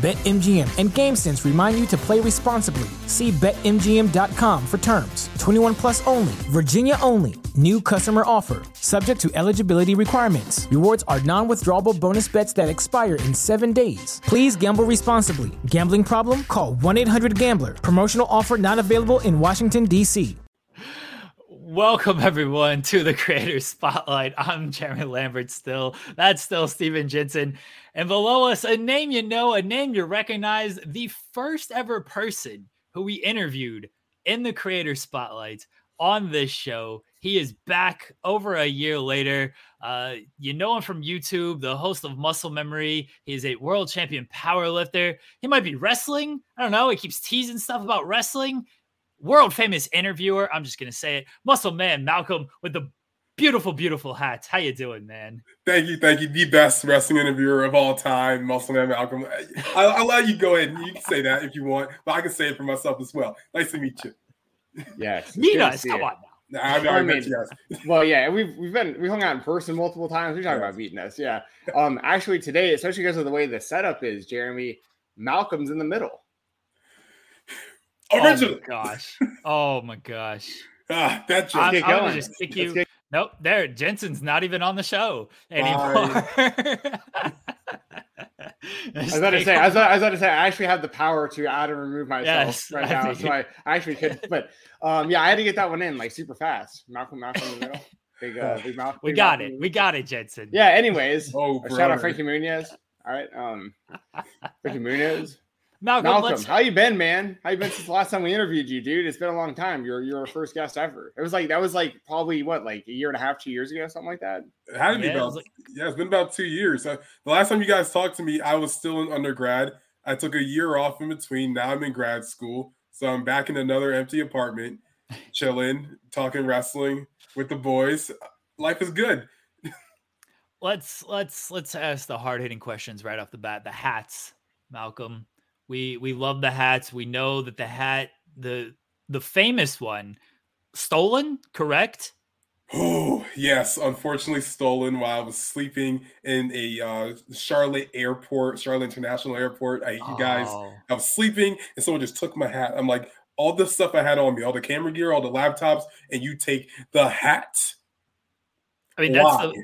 BetMGM and GameSense remind you to play responsibly. See BetMGM.com for terms. 21 plus only, Virginia only. New customer offer, subject to eligibility requirements. Rewards are non withdrawable bonus bets that expire in seven days. Please gamble responsibly. Gambling problem? Call 1 800 Gambler. Promotional offer not available in Washington, D.C. Welcome everyone to the Creator Spotlight. I'm Jeremy Lambert still. That's still Steven Jensen. And below us, a name you know, a name you recognize, the first ever person who we interviewed in the Creator Spotlight on this show. He is back over a year later. Uh, you know him from YouTube, the host of Muscle Memory. He is a world champion powerlifter. He might be wrestling. I don't know. He keeps teasing stuff about wrestling world famous interviewer. I'm just gonna say it, Muscle Man Malcolm with the beautiful, beautiful hats. How you doing, man? Thank you, thank you. The best wrestling interviewer of all time, Muscle Man Malcolm. I, will let you go ahead. You can say that if you want, but I can say it for myself as well. Nice to meet you. Yes, meet us. Come it. on now. Nah, I've already met you guys. well, yeah, we've we've been we hung out in person multiple times. We talked about meeting us. Yeah. Um, actually today, especially because of the way the setup is, Jeremy, Malcolm's in the middle. Original. Oh my gosh. Oh my gosh. Ah, that just I'm, I'm gonna just kick you. Nope, there. Jensen's not even on the show anymore. I was about to say, I was, I was about to say, I actually have the power to add and remove myself yes, right now, so I, I actually could. But um, yeah, I had to get that one in like super fast. Malcolm, Malcolm in the middle. Big, uh, big mouth. we got it. We got it, Jensen. Yeah. Anyways, oh, shout out Frankie Muniz. All right. Um, Frankie Muniz. Malcolm, Malcolm how you been, man? How you been since the last time we interviewed you, dude? It's been a long time. You're you're our first guest ever. It was like that was like probably what, like a year and a half, two years ago, something like that. It had to be yeah, about like... yeah, it's been about two years. Uh, the last time you guys talked to me, I was still in undergrad. I took a year off in between. Now I'm in grad school, so I'm back in another empty apartment, chilling, talking wrestling with the boys. Life is good. let's let's let's ask the hard hitting questions right off the bat. The hats, Malcolm we we love the hats. We know that the hat, the the famous one, stolen, correct? Oh yes, unfortunately stolen while I was sleeping in a uh, Charlotte airport, Charlotte International Airport. I, you guys, oh. I was sleeping and someone just took my hat. I'm like, all the stuff I had on me, all the camera gear, all the laptops, and you take the hat. I mean, that's the,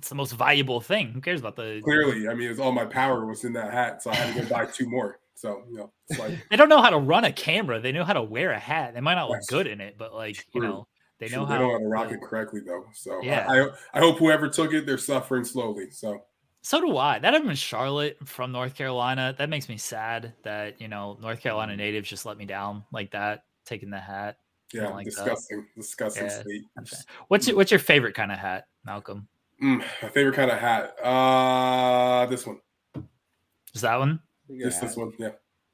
it's the most valuable thing. Who cares about the clearly? I mean, it was all my power was in that hat, so I had to go buy two more. So you know, like they don't know how to run a camera. They know how to wear a hat. They might not look good in it, but like true. you know, they know true. how. They know how to rock it correctly though. So yeah, I, I, I hope whoever took it, they're suffering slowly. So. So do I. That I'm in Charlotte from North Carolina. That makes me sad that you know North Carolina mm. natives just let me down like that, taking the hat. Yeah, like disgusting, that. disgusting yeah. state. What's your, what's your favorite kind of hat, Malcolm? Mm, my favorite kind of hat. Uh this one. Is that one? Just this one, yeah.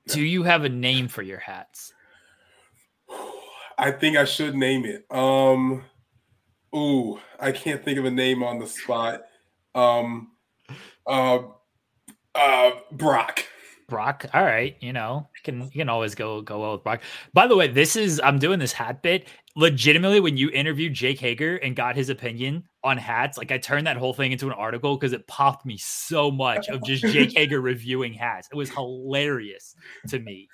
Do you have a name for your hats? I think I should name it. Um ooh, I can't think of a name on the spot. Um uh uh Brock. Brock. All right, you know, you can you can always go go well with Brock. By the way, this is I'm doing this hat bit legitimately when you interviewed Jake Hager and got his opinion on hats, like I turned that whole thing into an article because it popped me so much of just Jake Hager reviewing hats. It was hilarious to me.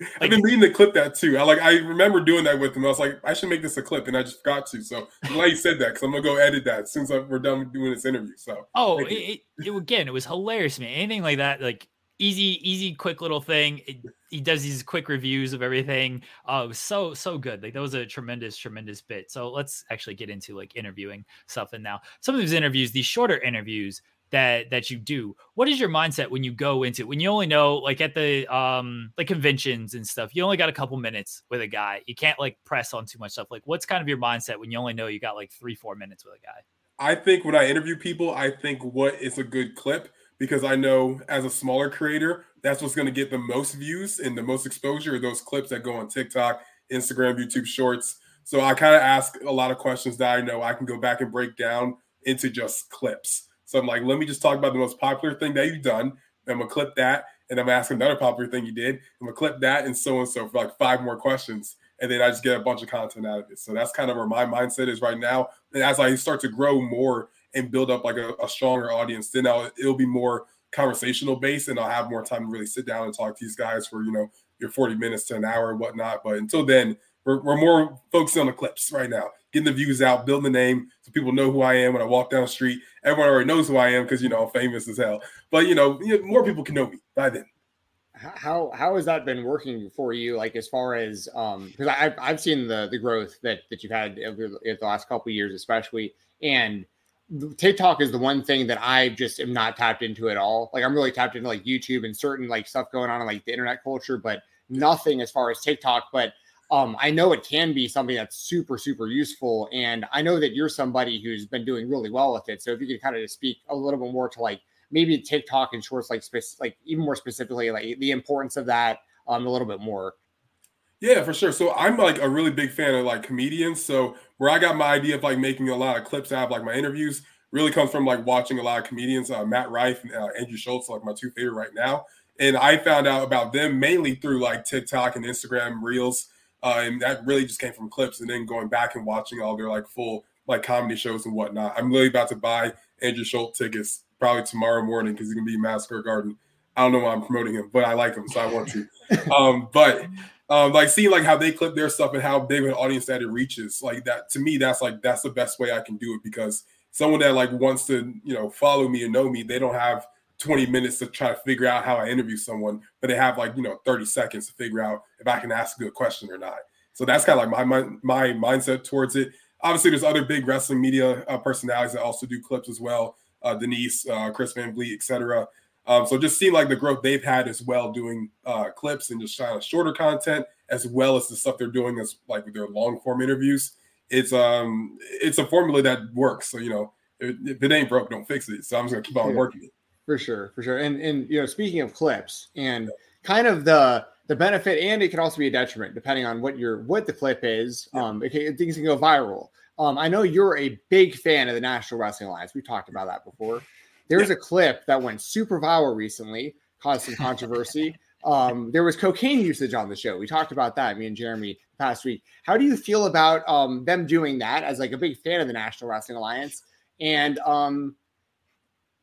Like, I've been meaning to clip that too. I like I remember doing that with him. I was like, I should make this a clip, and I just forgot to. So I'm glad you said that because I'm gonna go edit that since as we're done doing this interview. So oh, it, it, it, again, it was hilarious man. Anything like that, like easy, easy, quick little thing. It, he does these quick reviews of everything. Oh, so so good. Like that was a tremendous, tremendous bit. So let's actually get into like interviewing stuff. And now some of these interviews, these shorter interviews, that that you do what is your mindset when you go into when you only know like at the um like conventions and stuff you only got a couple minutes with a guy you can't like press on too much stuff like what's kind of your mindset when you only know you got like three four minutes with a guy i think when i interview people i think what is a good clip because i know as a smaller creator that's what's going to get the most views and the most exposure those clips that go on tiktok instagram youtube shorts so i kind of ask a lot of questions that i know i can go back and break down into just clips so I'm like, let me just talk about the most popular thing that you've done. I'm gonna clip that, and I'm asking another popular thing you did. I'm gonna clip that, and so and so for like five more questions, and then I just get a bunch of content out of it. So that's kind of where my mindset is right now. And as I start to grow more and build up like a, a stronger audience, then I'll, it'll be more conversational based, and I'll have more time to really sit down and talk to these guys for you know your 40 minutes to an hour and whatnot. But until then, we're, we're more focused on the clips right now, getting the views out, building the name so people know who I am when I walk down the street. Everyone already knows who I am because you know I'm famous as hell. But you know, more people can know me by then. How how has that been working for you? Like as far as um, because I've I've seen the the growth that that you've had over the last couple years, especially, and TikTok is the one thing that I just am not tapped into at all. Like I'm really tapped into like YouTube and certain like stuff going on in like the internet culture, but nothing as far as TikTok. But um, I know it can be something that's super, super useful. And I know that you're somebody who's been doing really well with it. So if you could kind of just speak a little bit more to like maybe TikTok and shorts, like space, like even more specifically, like the importance of that um, a little bit more. Yeah, for sure. So I'm like a really big fan of like comedians. So where I got my idea of like making a lot of clips out of like my interviews really comes from like watching a lot of comedians, uh, Matt Rife and uh, Andrew Schulz, like my two favorite right now. And I found out about them mainly through like TikTok and Instagram Reels. Uh, and that really just came from clips and then going back and watching all their like full like comedy shows and whatnot. I'm really about to buy Andrew Schulz tickets probably tomorrow morning because he's gonna be in Madison Square Garden. I don't know why I'm promoting him, but I like him, so I want to. um, but um, like seeing like how they clip their stuff and how big of an audience that it reaches, like that to me, that's like that's the best way I can do it because someone that like wants to you know follow me and know me, they don't have 20 minutes to try to figure out how I interview someone, but they have like, you know, 30 seconds to figure out if I can ask a good question or not. So that's kind of like my, my, my mindset towards it. Obviously, there's other big wrestling media uh, personalities that also do clips as well. Uh, Denise, uh, Chris Van Vliet, etc. Um, so just seeing like the growth they've had as well, doing uh, clips and just trying to shorter content, as well as the stuff they're doing as like with their long form interviews. It's um it's a formula that works. So you know, if, if it ain't broke, don't fix it. So I'm just gonna keep on working it. For sure, for sure. And and you know, speaking of clips and kind of the the benefit, and it can also be a detriment depending on what your what the clip is. Yeah. Um, things can go viral. Um, I know you're a big fan of the National Wrestling Alliance. We've talked about that before. There's yeah. a clip that went super viral recently, caused some controversy. um, there was cocaine usage on the show. We talked about that, me and Jeremy past week. How do you feel about um, them doing that as like a big fan of the National Wrestling Alliance? And um,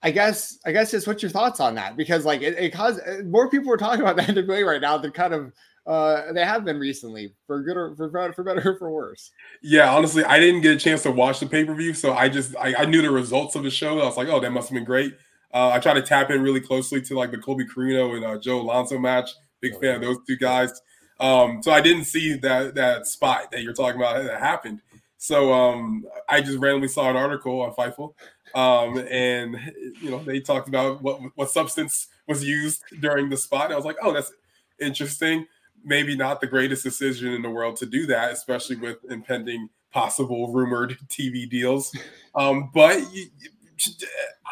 I guess I guess just what's your thoughts on that? Because like it, it caused uh, more people are talking about the NWA right now than kind of uh they have been recently for good or for better for better or for worse. Yeah, honestly, I didn't get a chance to watch the pay per view, so I just I, I, knew the results of the show. I was like, oh, that must have been great. Uh, I tried to tap in really closely to like the Colby Corino and uh, Joe Alonzo match. Big oh, fan of those two guys. Um, so I didn't see that that spot that you're talking about that happened. So um, I just randomly saw an article on Fightful um, and you know, they talked about what what substance was used during the spot. And I was like, oh, that's interesting. Maybe not the greatest decision in the world to do that, especially with impending possible rumored TV deals. Um, but you,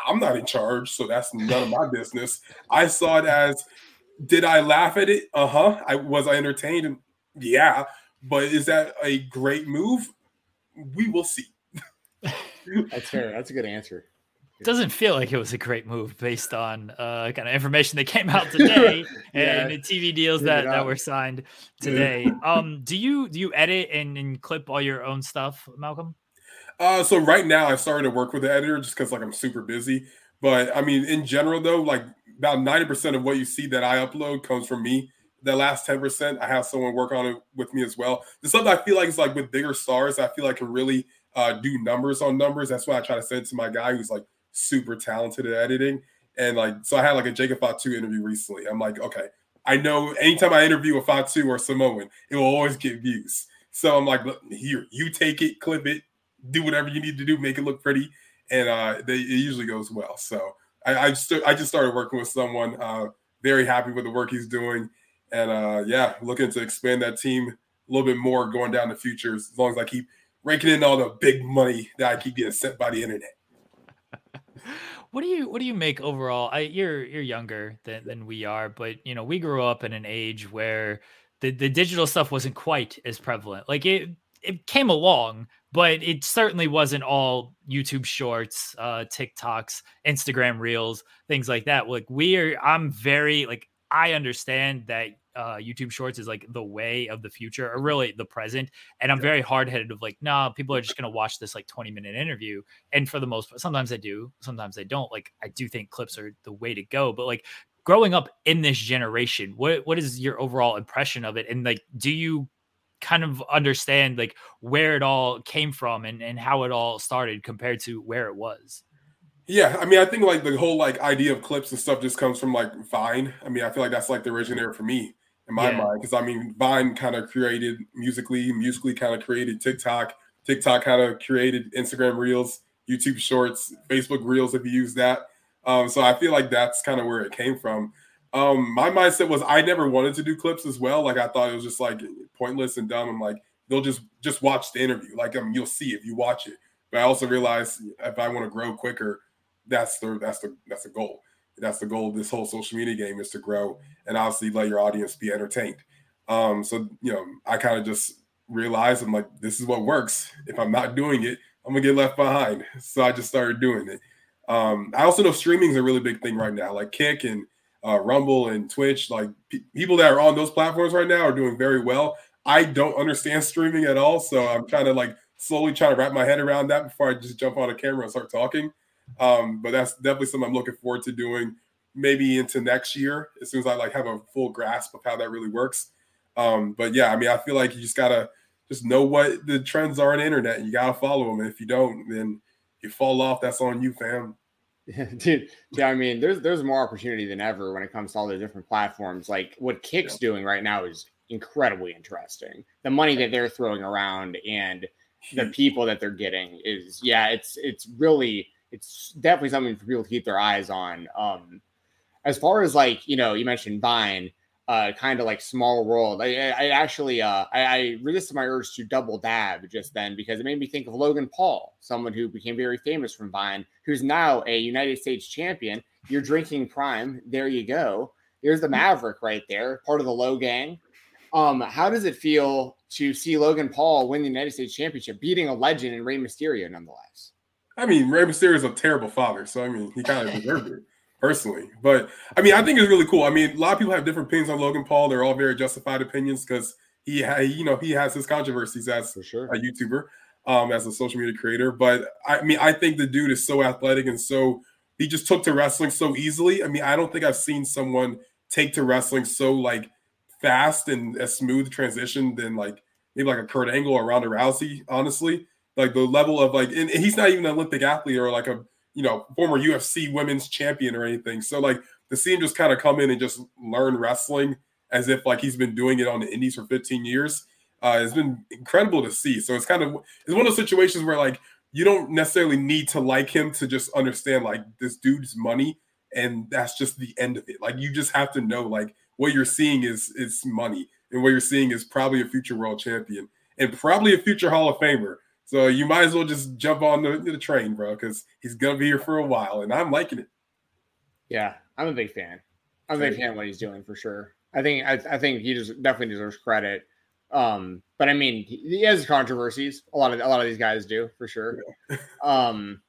I'm not in charge, so that's none of my business. I saw it as, did I laugh at it? Uh huh. I was I entertained? Yeah. But is that a great move? We will see. That's fair. That's a good answer. It doesn't feel like it was a great move based on uh, kind of information that came out today yeah. and the TV deals that, that were signed today. um, do you do you edit and, and clip all your own stuff, Malcolm? Uh, so right now I started to work with the editor just because like I'm super busy. But I mean, in general though, like about 90% of what you see that I upload comes from me. The last 10%, I have someone work on it with me as well. The stuff I feel like is like with bigger stars, I feel like can really uh, do numbers on numbers. That's why I try to send to my guy who's like super talented at editing. And like, so I had like a Jacob Fatu interview recently. I'm like, okay, I know anytime I interview a Fatu or Samoan, it will always get views. So I'm like, here, you take it, clip it, do whatever you need to do, make it look pretty. And uh, they, it usually goes well. So I I, st- I just started working with someone. Uh, very happy with the work he's doing, and uh, yeah, looking to expand that team a little bit more going down the future. As long as I keep raking in all the big money that I keep getting sent by the internet. What do you what do you make overall? I you're you're younger than, than we are, but you know we grew up in an age where the, the digital stuff wasn't quite as prevalent. Like it it came along, but it certainly wasn't all YouTube shorts, uh, TikToks, Instagram reels, things like that. Like we are, I'm very like I understand that uh, YouTube Shorts is like the way of the future, or really the present. And I'm very hard headed of like, nah, people are just gonna watch this like 20 minute interview. And for the most part, sometimes I do, sometimes I don't. Like I do think clips are the way to go, but like growing up in this generation, what what is your overall impression of it? And like, do you kind of understand like where it all came from and, and how it all started compared to where it was? Yeah, I mean, I think like the whole like idea of clips and stuff just comes from like Vine. I mean, I feel like that's like the originator for me in my yeah. mind because I mean, Vine kind of created Musical.ly, Musical.ly kind of created TikTok, TikTok kind of created Instagram Reels, YouTube Shorts, Facebook Reels if you use that. Um, so I feel like that's kind of where it came from. Um, my mindset was I never wanted to do clips as well. Like I thought it was just like pointless and dumb. I'm like they'll just just watch the interview. Like um, you'll see if you watch it. But I also realized if I want to grow quicker that's the that's the that's the goal. That's the goal of this whole social media game is to grow and obviously let your audience be entertained. Um, so you know, I kind of just realized I'm like, this is what works. If I'm not doing it, I'm gonna get left behind. So I just started doing it. Um, I also know streaming is a really big thing right now, like Kick and uh, Rumble and Twitch. Like pe- people that are on those platforms right now are doing very well. I don't understand streaming at all, so I'm trying to like slowly try to wrap my head around that before I just jump on a camera and start talking. Um, but that's definitely something I'm looking forward to doing maybe into next year as soon as I like have a full grasp of how that really works. Um, but yeah, I mean, I feel like you just gotta just know what the trends are on the internet. You gotta follow them. And if you don't, then you fall off. That's on you, fam. Yeah, dude. Yeah, I mean, there's there's more opportunity than ever when it comes to all the different platforms. Like what Kick's yeah. doing right now is incredibly interesting. The money that they're throwing around and the people that they're getting is yeah, it's it's really it's definitely something for people to keep their eyes on. Um, as far as like you know, you mentioned Vine, uh, kind of like small world. I, I actually uh, I, I, resisted my urge to double dab just then because it made me think of Logan Paul, someone who became very famous from Vine, who's now a United States champion. You're drinking prime. There you go. There's the Maverick right there, part of the Logang. Um, how does it feel to see Logan Paul win the United States Championship, beating a legend in Rey Mysterio, nonetheless? I mean, Rey Mysterio is a terrible father, so I mean, he kind of deserved it personally. But I mean, I think it's really cool. I mean, a lot of people have different opinions on Logan Paul. They're all very justified opinions because he, ha- you know, he has his controversies as For sure. a YouTuber, um, as a social media creator. But I mean, I think the dude is so athletic and so he just took to wrestling so easily. I mean, I don't think I've seen someone take to wrestling so like fast and a smooth transition than like maybe like a Kurt Angle or Ronda Rousey, honestly like the level of like, and, he's not even an Olympic athlete or like a you know former UFC women's champion or anything. So like to see him just kind of come in and just learn wrestling as if like he's been doing it on the indies for 15 years uh, has been incredible to see. So it's kind of it's one of those situations where like you don't necessarily need to like him to just understand like this dude's money and that's just the end of it. Like you just have to know like what you're seeing is is money and what you're seeing is probably a future world champion and probably a future Hall of Famer. So you might as well just jump on the, the train, bro, because he's gonna be here for a while, and I'm liking it. Yeah, I'm a big fan. I'm a big fan of what he's doing for sure. I think I, I think he just definitely deserves credit. Um, but I mean, he, he has controversies. A lot of a lot of these guys do for sure. Yeah. um,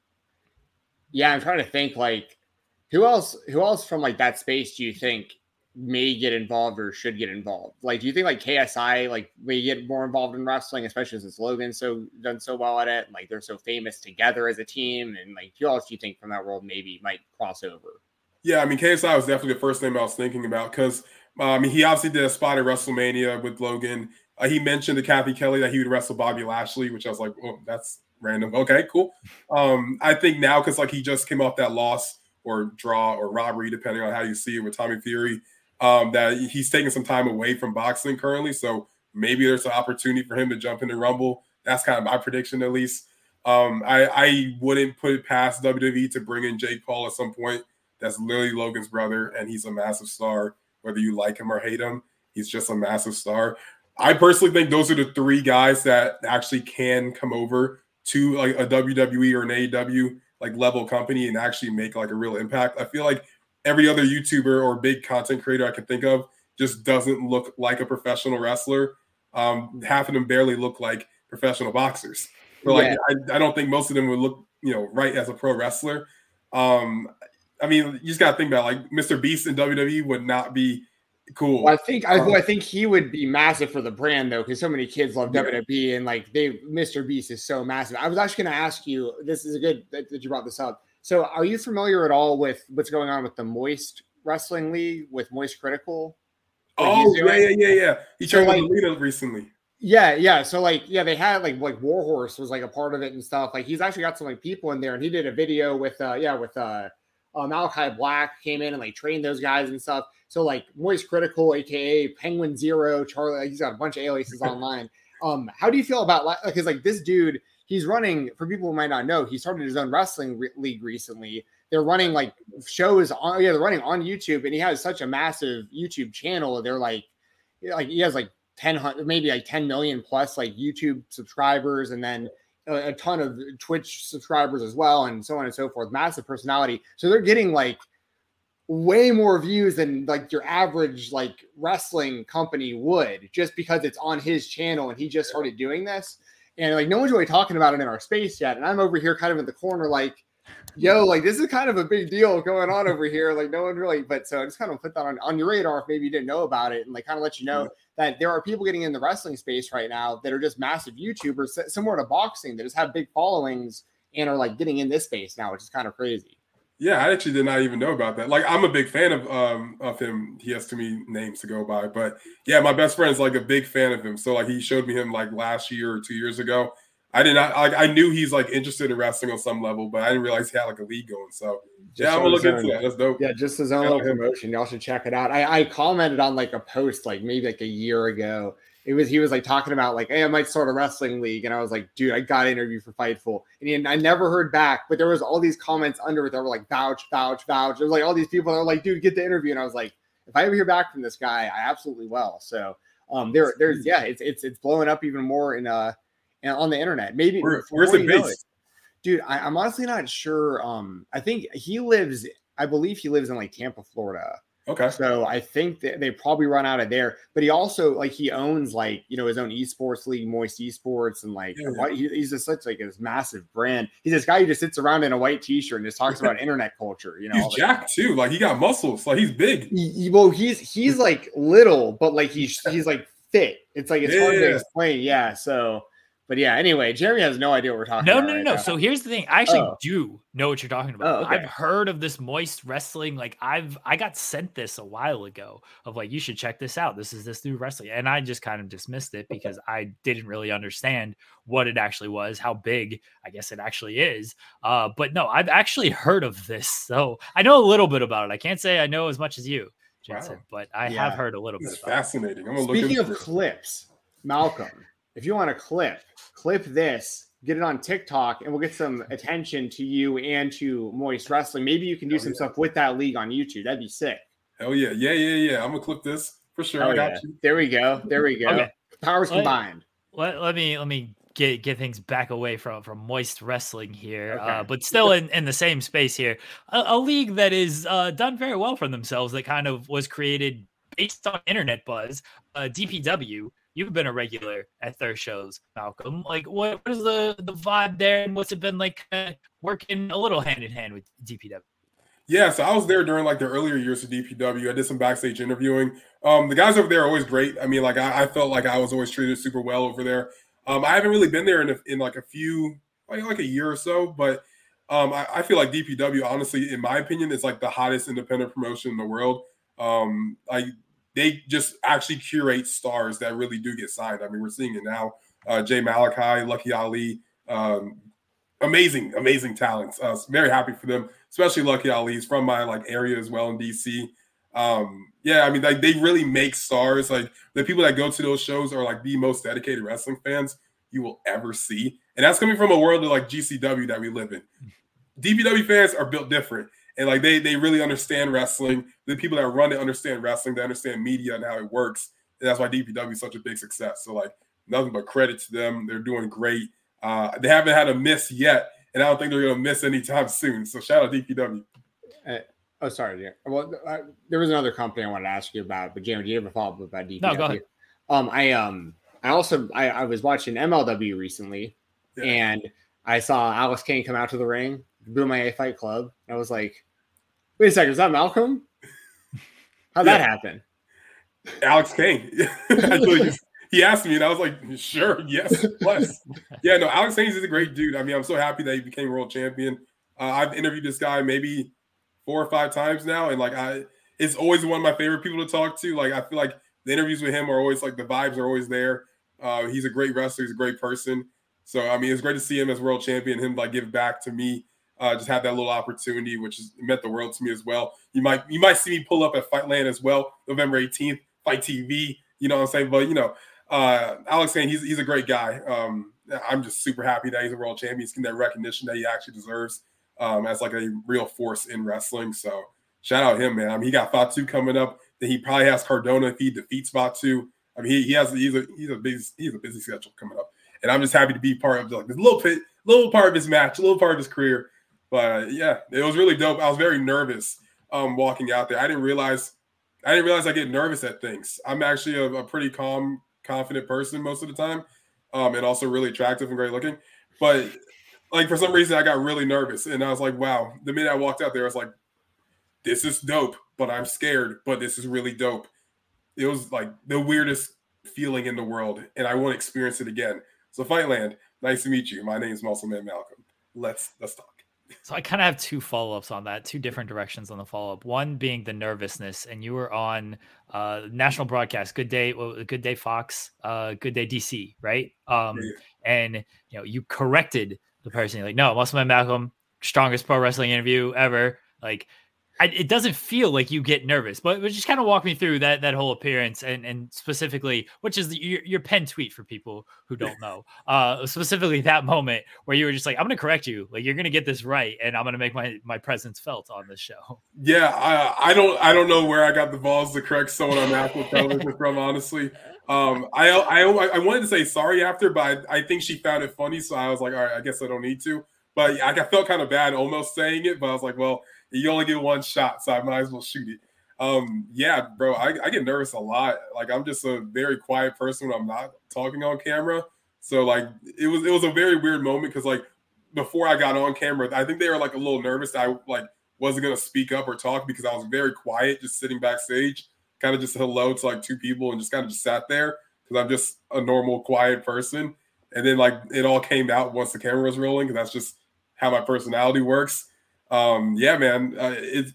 yeah, I'm trying to think like who else who else from like that space do you think may get involved or should get involved? Like, do you think like KSI like may get more involved in wrestling, especially since Logan's so done so well at it? Like, they're so famous together as a team, and like, who else do you think from that world maybe might cross over? Yeah, I mean, KSI was definitely the first name I was thinking about because uh, I mean, he obviously did a spot at WrestleMania with Logan. Uh, he mentioned to Kathy Kelly that he would wrestle Bobby Lashley, which I was like, oh, that's random. Okay, cool. Um, I think now because like he just came off that loss or draw or robbery, depending on how you see it with Tommy Fury um, that he's taking some time away from boxing currently. So maybe there's an opportunity for him to jump into Rumble. That's kind of my prediction, at least. Um, I, I wouldn't put it past WWE to bring in Jake Paul at some point. That's literally Logan's brother, and he's a massive star. Whether you like him or hate him, he's just a massive star. I personally think those are the three guys that actually can come over to like a WWE or an AEW like level company and actually make like a real impact. I feel like every other YouTuber or big content creator I can think of just doesn't look like a professional wrestler. Um, half of them barely look like professional boxers. So like, yeah. I, I, don't think most of them would look, you know, right as a pro wrestler. Um, I mean, you just got to think about like Mr. Beast in WWE would not be cool. Well, I think I, um, I, think he would be massive for the brand though, because so many kids love yeah. WWE and like they Mr. Beast is so massive. I was actually going to ask you. This is a good that, that you brought this up. So, are you familiar at all with what's going on with the Moist Wrestling League with Moist Critical? Oh yeah, yeah, yeah, yeah. He so, like, leader recently. Yeah, yeah. So like, yeah, they had like like Warhorse was like a part of it and stuff. Like he's actually got some like people in there, and he did a video with uh yeah with uh, uh Malakai Black came in and like trained those guys and stuff. So like MoistCr1tikal, aka Penguin Zero, Charlie, he's got a bunch of aliases online. Um, how do you feel about like because like this dude, he's running for people who might not know, he started his own wrestling re- league recently. They're running like shows on yeah, they're running on YouTube, and he has such a massive YouTube channel. They're like, like he has like 10 maybe like 10 million plus like YouTube subscribers, and then a, a ton of Twitch subscribers as well, and so on and so forth. Massive personality. So they're getting like way more views than like your average like wrestling company would just because it's on his channel and he just started doing this and like no one's really talking about it in our space yet and i'm over here kind of in the corner like yo, like this is kind of a big deal going on over here. Like no one really, but so I just kind of put that on, on your radar if maybe you didn't know about it and like kind of let you know that there are people getting in the wrestling space right now that are just massive YouTubers, similar to boxing, that just have big followings and are like getting in this space now, which is kind of crazy. Yeah, I actually did not even know about that. Like, I'm a big fan of um of him. He has too many names to go by, but yeah, my best friend's like a big fan of him. So like, he showed me him like last year or two years ago, I did not like. I knew he's like interested in wrestling on some level, but I didn't realize he had like a league going. So just yeah, I'm gonna look into that. That's dope. Yeah, just his own little promotion. Y'all should check it out. I, I commented on like a post like maybe like a year ago. It was he was like talking about like, hey, I might start a wrestling league, and I was like, dude, I got an interview for Fightful, and he, I never heard back. But there was all these comments under it that were like, vouch, vouch, vouch. There was like all these people that were like, dude, get the interview, and I was like, if I ever hear back from this guy, I absolutely will. So um, there, there's yeah, it's it's it's blowing up even more in uh on the internet. Maybe Where, where's it based? Dude, I, am honestly not sure. Um, I think he lives. I believe he lives in like Tampa, Florida. Okay. So I think that they probably run out of there. But he also like he owns like you know his own esports league, Moist Esports, and like yeah. he, he's just such like this massive brand. He's this guy who just sits around in a white t-shirt and just talks about internet culture. You know, he's jacked too. Like he got muscles. Like he's big. He, well, he's he's like little, but like he's he's like fit. It's like it's yeah. hard to explain. Yeah. So but yeah, anyway, Jeremy has no idea what we're talking no, about. No, no, right no. Now. So here's the thing. I actually oh. do know what you're talking about. Oh, okay. I've heard of this moist wrestling. Like I've I got sent this a while ago of like you should check this out. This is this new wrestling. And I just kind of dismissed it because I didn't really understand what it actually was, how big I guess it actually is. Uh, but no, I've actually heard of this. So I know a little bit about it. I can't say I know as much as you, Jensen, wow. but I yeah. have heard a little this bit. fascinating. I'm gonna Speaking of clips, Malcolm, if you want a clip clip this, get it on TikTok, and we'll get some attention to you and to Moist Wrestling. Maybe you can do Hell some yeah. stuff with that league on YouTube. That'd be sick. Hell yeah. Yeah, yeah, yeah. I'm gonna clip this for sure. Hell I got yeah. you. There we go. There we go. Okay. Powers let, combined. Let, let me let me get get things back away from from moist wrestling here, okay. uh, but still in, in the same space here. A, a league that is uh, done very well for themselves. That kind of was created based on internet buzz. Uh, DPW you've been a regular at their shows, Malcolm. Like, what, what is the the vibe there, and what's it been like uh, working a little hand in hand with DPW? Yeah, so I was there during like the earlier years of DPW. I did some backstage interviewing. Um, the guys over there are always great. I mean, like I, I felt like I was always treated super well over there. Um, I haven't really been there in a, in like a few like like a year or so, but um, I, I, feel like DPW, honestly, in my opinion, is like the hottest independent promotion in the world. Um, like they just actually curate stars that really do get signed. I mean, we're seeing it now. Uh, Jay Malachi, Lucky Ali, um, amazing, amazing talents. Uh, very happy for them, especially Lucky Ali. He's from my like area as well in DC. Um, yeah, I mean, like they really make stars. Like the people that go to those shows are like the most dedicated wrestling fans you will ever see, and that's coming from a world of like GCW that we live in. DPW fans are built different, and like they they really understand wrestling. The people that run it understand wrestling. They understand media and how it works. And that's why DPW is such a big success. So like nothing but credit to them. They're doing great. Uh, they haven't had a miss yet, and I don't think they're going to miss anytime soon. So shout out DPW. Uh, oh, sorry. Yeah. Well, uh, there was another company I wanted to ask you about, but Jamie, do you have a follow up about DPW? No, go ahead. Um, I um, I also I, I was watching MLW recently, yeah. and I saw Alex Kane come out to the ring, Bomaye Fight Club. I was like, wait a second, is that Malcolm? How'd yeah. that happen? Alex Kane. he asked me, and I was like, sure, yes, plus. yeah, no, Alex Haynes is a great dude. I mean, I'm so happy that he became world champion. Uh, I've interviewed this guy maybe four or five times now, and like I, it's always one of my favorite people to talk to. Like I feel like the interviews with him are always like the vibes are always there. Uh, he's a great wrestler. He's a great person. So I mean, it's great to see him as world champion. Him like give back to me. Uh, just have that little opportunity, which has meant the world to me as well. You might you might see me pull up at Fightland as well, November 18th, FITE TV. You know what I'm saying? But you know, uh, Alex saying he's he's a great guy. Um, I'm just super happy that he's a world champion. He's getting that recognition that he actually deserves um, as like a real force in wrestling. So shout out him, man. I mean, he got Fatu coming up. Then he probably has Cardona if he defeats Fatu. I mean, he, he has he's a he's a busy he's a busy schedule coming up, and I'm just happy to be part of like this little bit little part of his match, a little part of his career. But uh, yeah, it was really dope. I was very nervous um, walking out there. I didn't realize I didn't realize I get nervous at things. I'm actually a, a pretty calm confident person most of the time, um, and also really attractive and great looking. But like for some reason, I got really nervous, and I was like, "Wow!" The minute I walked out there, I was like, "This is dope," but I'm scared. But this is really dope. It was like the weirdest feeling in the world, and I want to experience it again. So, Fightland, nice to meet you. My name is Muscle Man Malcolm. Let's let's talk. So I kind of have two follow ups on that, two different directions on the follow up. One being the nervousness, and you were on uh, national broadcast, Good Day, Good Day Fox, uh, Good Day DC, right? Um, yeah. And you know, you corrected the person. You're like, no, Muscleman Malcolm, strongest pro wrestling interview ever. Like I, it doesn't feel like you get nervous, but, just kind of walk me through that that whole appearance and and specifically, which is the, your, your pen tweet for people who don't know, uh, specifically that moment where you were just like, I'm going to correct you, like you're going to get this right, and I'm going to make my my presence felt on this show. Yeah, I, I don't I don't know where I got the balls to correct someone on national television from, honestly. Um, I, I I wanted to say sorry after, but I, I think she found it funny, so I was like, all right, I guess I don't need to. But I felt kind of bad almost saying it, but I was like, well you only get one shot, so I might as well shoot it. Um, yeah, bro, I, I get nervous a lot. Like I'm just a very quiet person when I'm not talking on camera. So like it was it was a very weird moment because like before I got on camera, I think they were like a little nervous I like wasn't gonna speak up or talk because I was very quiet, just sitting backstage, kind of just hello to like two people and just kind of just sat there because I'm just a normal quiet person. And then like it all came out once the camera was rolling, because that's just how my personality works um, yeah, man, uh, it's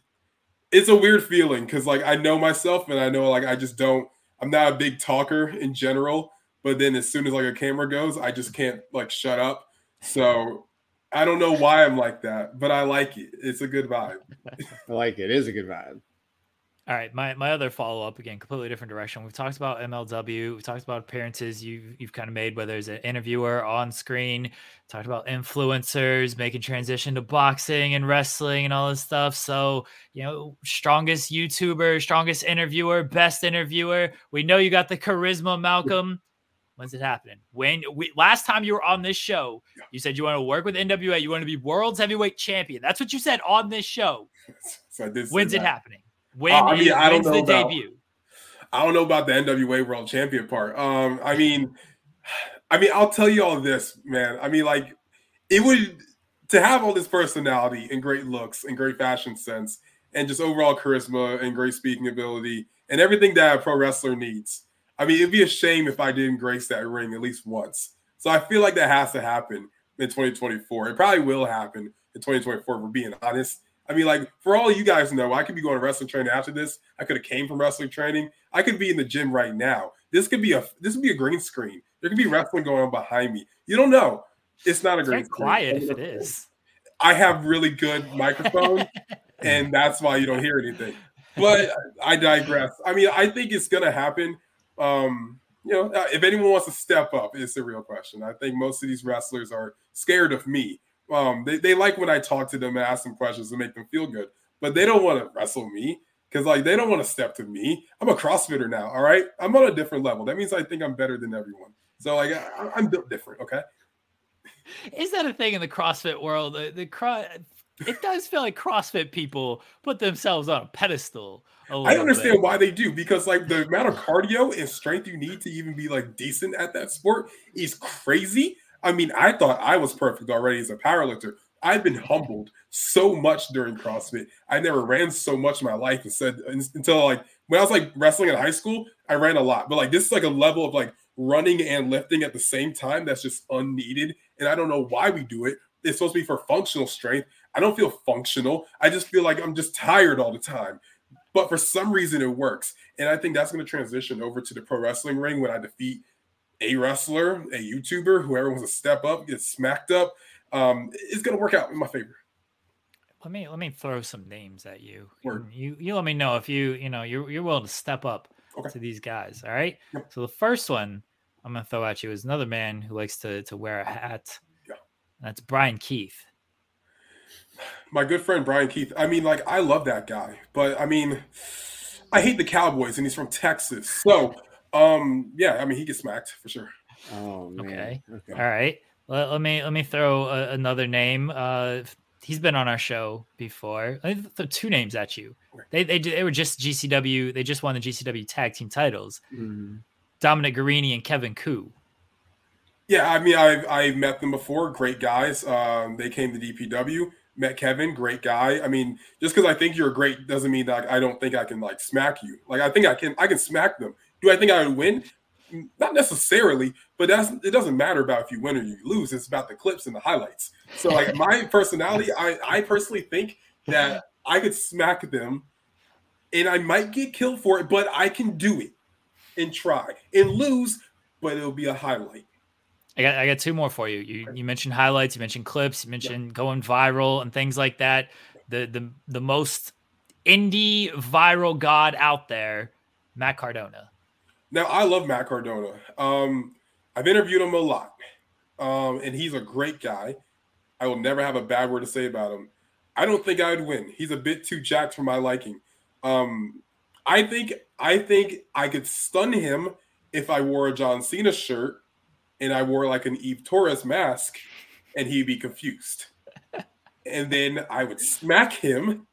it's a weird feeling because like I know myself and I know like I just don't. I'm not a big talker in general, but then as soon as like a camera goes, I just can't like shut up. So I don't know why I'm like that, but I like it. It's a good vibe. I like it. It is a good vibe. All right, my, my other follow up again, completely different direction. We've talked about MLW. We've talked about appearances you've you've kind of made, whether it's an interviewer on screen. Talked about influencers making transition to boxing and wrestling and all this stuff. So you know, strongest YouTuber, strongest interviewer, best interviewer. We know you got the charisma, Malcolm. When's it happening? When we last time you were on this show, you said you want to work with NWA. You want to be world's heavyweight champion. That's what you said on this show. So this When's it happening? When uh, I mean, I don't know the about, debut? I don't know about the NWA World Champion part. Um, I mean, I mean, I'll tell you all this, man. I mean, like, it would to have all this personality and great looks and great fashion sense and just overall charisma and great speaking ability and everything that a pro wrestler needs. I mean, it'd be a shame if I didn't grace that ring at least once. So I feel like that has to happen in 2024. It probably will happen in 2024, if we're being honest. I mean, like for all you guys know, I could be going to wrestling training after this. I could have came from wrestling training. I could be in the gym right now. This could be a this would be a green screen. There could be wrestling going on behind me. You don't know. It's not a green screen. Quiet if it is. I have really good microphone, and that's why you don't hear anything. But I digress. I mean, I think it's gonna happen. Um, you know, if anyone wants to step up, it's a real question. I think most of these wrestlers are scared of me um, they, they like when I talk to them and ask them questions and make them feel good. but they don't want to wrestle me because like they don't want to step to me. I'm a CrossFitter now. All right, I'm on a different level. That means I think I'm better than everyone. So like I, am built different. Okay. Is that a thing in the CrossFit world? The, the cro- it does feel like CrossFit people put themselves on a pedestal. A I understand bit. why they do because like the amount of cardio and strength you need to even be like decent at that sport is crazy. I mean, I thought I was perfect already as a powerlifter. I've been humbled so much during CrossFit. I never ran so much in my life and said until like when I was like wrestling in high school, I ran a lot. But like this is like a level of like running and lifting at the same time that's just unneeded. And I don't know why we do it. It's supposed to be for functional strength. I don't feel functional. I just feel like I'm just tired all the time. But for some reason, it works. And I think that's going to transition over to the pro wrestling ring when I defeat a wrestler, a YouTuber, whoever wants to step up, get smacked up. Um, it's going to work out in my favor. Let me let me throw some names at you. You you let me know if you you know you're you're willing to step up okay. to these guys. All right. Yep. So the first one I'm gonna throw at you is another man who likes to to wear a hat. Yeah. That's Brian Keith my good friend Brian Keith. I mean, like I love that guy, but I mean, I hate the Cowboys, and he's from Texas. So, um, yeah, I mean, he gets smacked for sure. Oh, man. Okay. okay. All right. Let, let, me let me throw a, another name. Uh, he's been on our show before. I throw two names at you. They they they were just GCW. They just won the GCW tag team titles. Mm-hmm. Dominic Garrini and Kevin Ku. Yeah, I mean, I've I've met them before. Great guys. Um, they came to DPW met Kevin, great guy. I mean, just because I think you're great doesn't mean that I don't think I can like smack you. Like I think I can I can smack them. Do I think I would win? Not necessarily, but that's it doesn't matter about if you win or you lose. It's about the clips and the highlights. So like my personality, I I personally think that I could smack them and I might get killed for it, but I can do it and try and lose, but it'll be a highlight. I got I got two more for you. You you mentioned highlights, you mentioned clips, you mentioned going viral and things like that. The the the most indie viral god out there, Matt Cardona. Now I love Matt Cardona. Um, I've interviewed him a lot, um, and he's a great guy. I will never have a bad word to say about him. I don't think I would win. He's a bit too jacked for my liking. Um, I think I think I could stun him if I wore a John Cena shirt and I wore like an Eve Torres mask, and he'd be confused. and then I would smack him,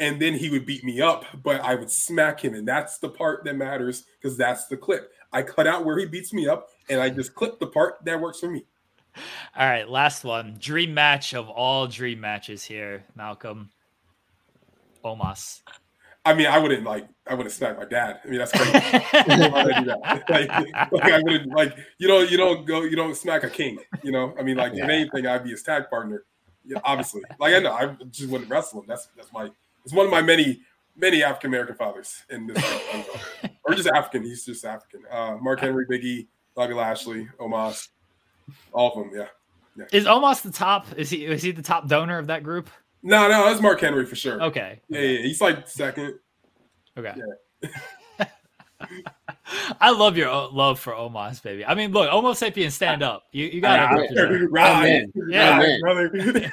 and then he would beat me up, but I would smack him, and that's the part that matters because that's the clip. I cut out where he beats me up, and I just clip the part that works for me. All right, last one. Dream match of all dream matches here, Malcolm. Omos. I mean, I wouldn't like I wouldn't smack my dad. I mean, that's crazy. like, like, I wouldn't like you know you don't go you don't smack a king. You know, I mean, like yeah. if anything, I'd be his tag partner. Yeah, obviously, like I know I just wouldn't wrestle him. That's that's my it's one of my many many African American fathers in this, or just African. He's just African. Uh, Mark Henry, Biggie, Bobby Lashley, Omos, all of them. Yeah. yeah. Is Omos the top? Is he is he the top donor of that group? No, no, that's Mark Henry for sure. Okay. Yeah, yeah, he's like second. Okay. Yeah. I love your love for Omos, baby. I mean, look, Homo sapien, stand up. You, you got it. Right. Yeah, brother.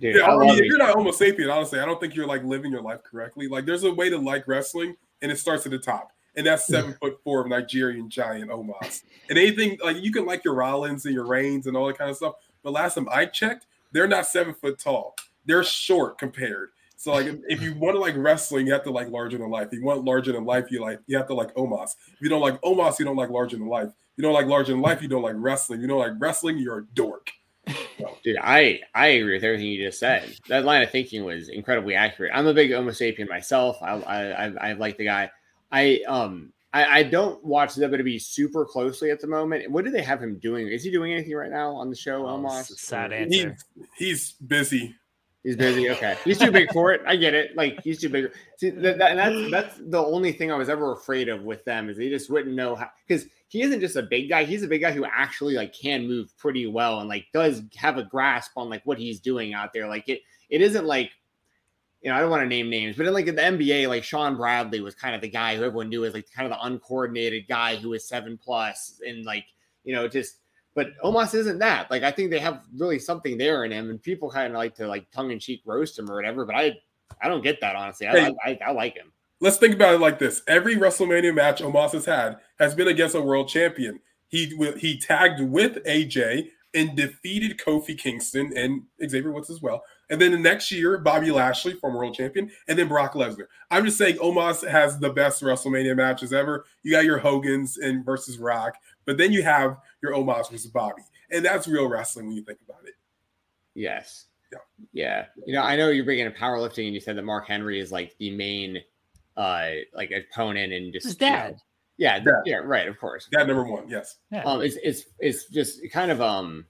Dude, yeah, I, mean, if you're not Homo sapien, honestly, I don't think you're like living your life correctly. Like, there's a way to like wrestling, and it starts at the top, and that's seven foot four of Nigerian giant Omos. And anything like you can like your Rollins and your Reigns and all that kind of stuff, but last time I checked, they're not seven foot tall they're short compared. So like if you want to like wrestling, you have to like larger than life. If you want larger than life, you like you have to like Omos. If you don't like Omos, you don't like larger than life. you don't like larger than life, you don't like wrestling. You don't like wrestling, you're a dork. So. Dude, I I agree with everything you just said. That line of thinking was incredibly accurate. I'm a big Homo sapien myself. I I I, I like the guy. I um I, I don't watch the WWE super closely at the moment. What do they have him doing? Is he doing anything right now on the show? Oh, Omos? Sad answer. He, he's busy He's busy. Okay, he's too big for it. I get it. Like he's too big. See, that, that, that's that's the only thing I was ever afraid of with them is they just wouldn't know how. Because he isn't just a big guy. He's a big guy who actually like can move pretty well and like does have a grasp on like what he's doing out there. Like it, it isn't like you know, I don't want to name names, but in like in the NBA, like Shawn Bradley was kind of the guy who everyone knew as like kind of the uncoordinated guy who was seven plus and like, you know, just but Omos isn't that. Like I think they have really something there in him, and people kind of like to like tongue in cheek roast him or whatever. But I I don't get that honestly. I, hey, I, I, I like him. Let's think about it like this: every WrestleMania match Omos has had has been against a world champion. He he tagged with AJ and defeated Kofi Kingston and Xavier Woods as well. And then the next year, Bobby Lashley, former world champion, and then Brock Lesnar. I'm just saying Omos has the best WrestleMania matches ever. You got your Hogan's and versus Rock, but then you have your Omos versus Bobby. And that's real wrestling when you think about it. Yes. Yeah. Yeah. You know, I know you're bringing up powerlifting and you said that Mark Henry is like the main uh like opponent and just his dad. You know, yeah, dad. yeah, right, of course. Dad number one, yes. Yeah. Um it's it's it's just kind of um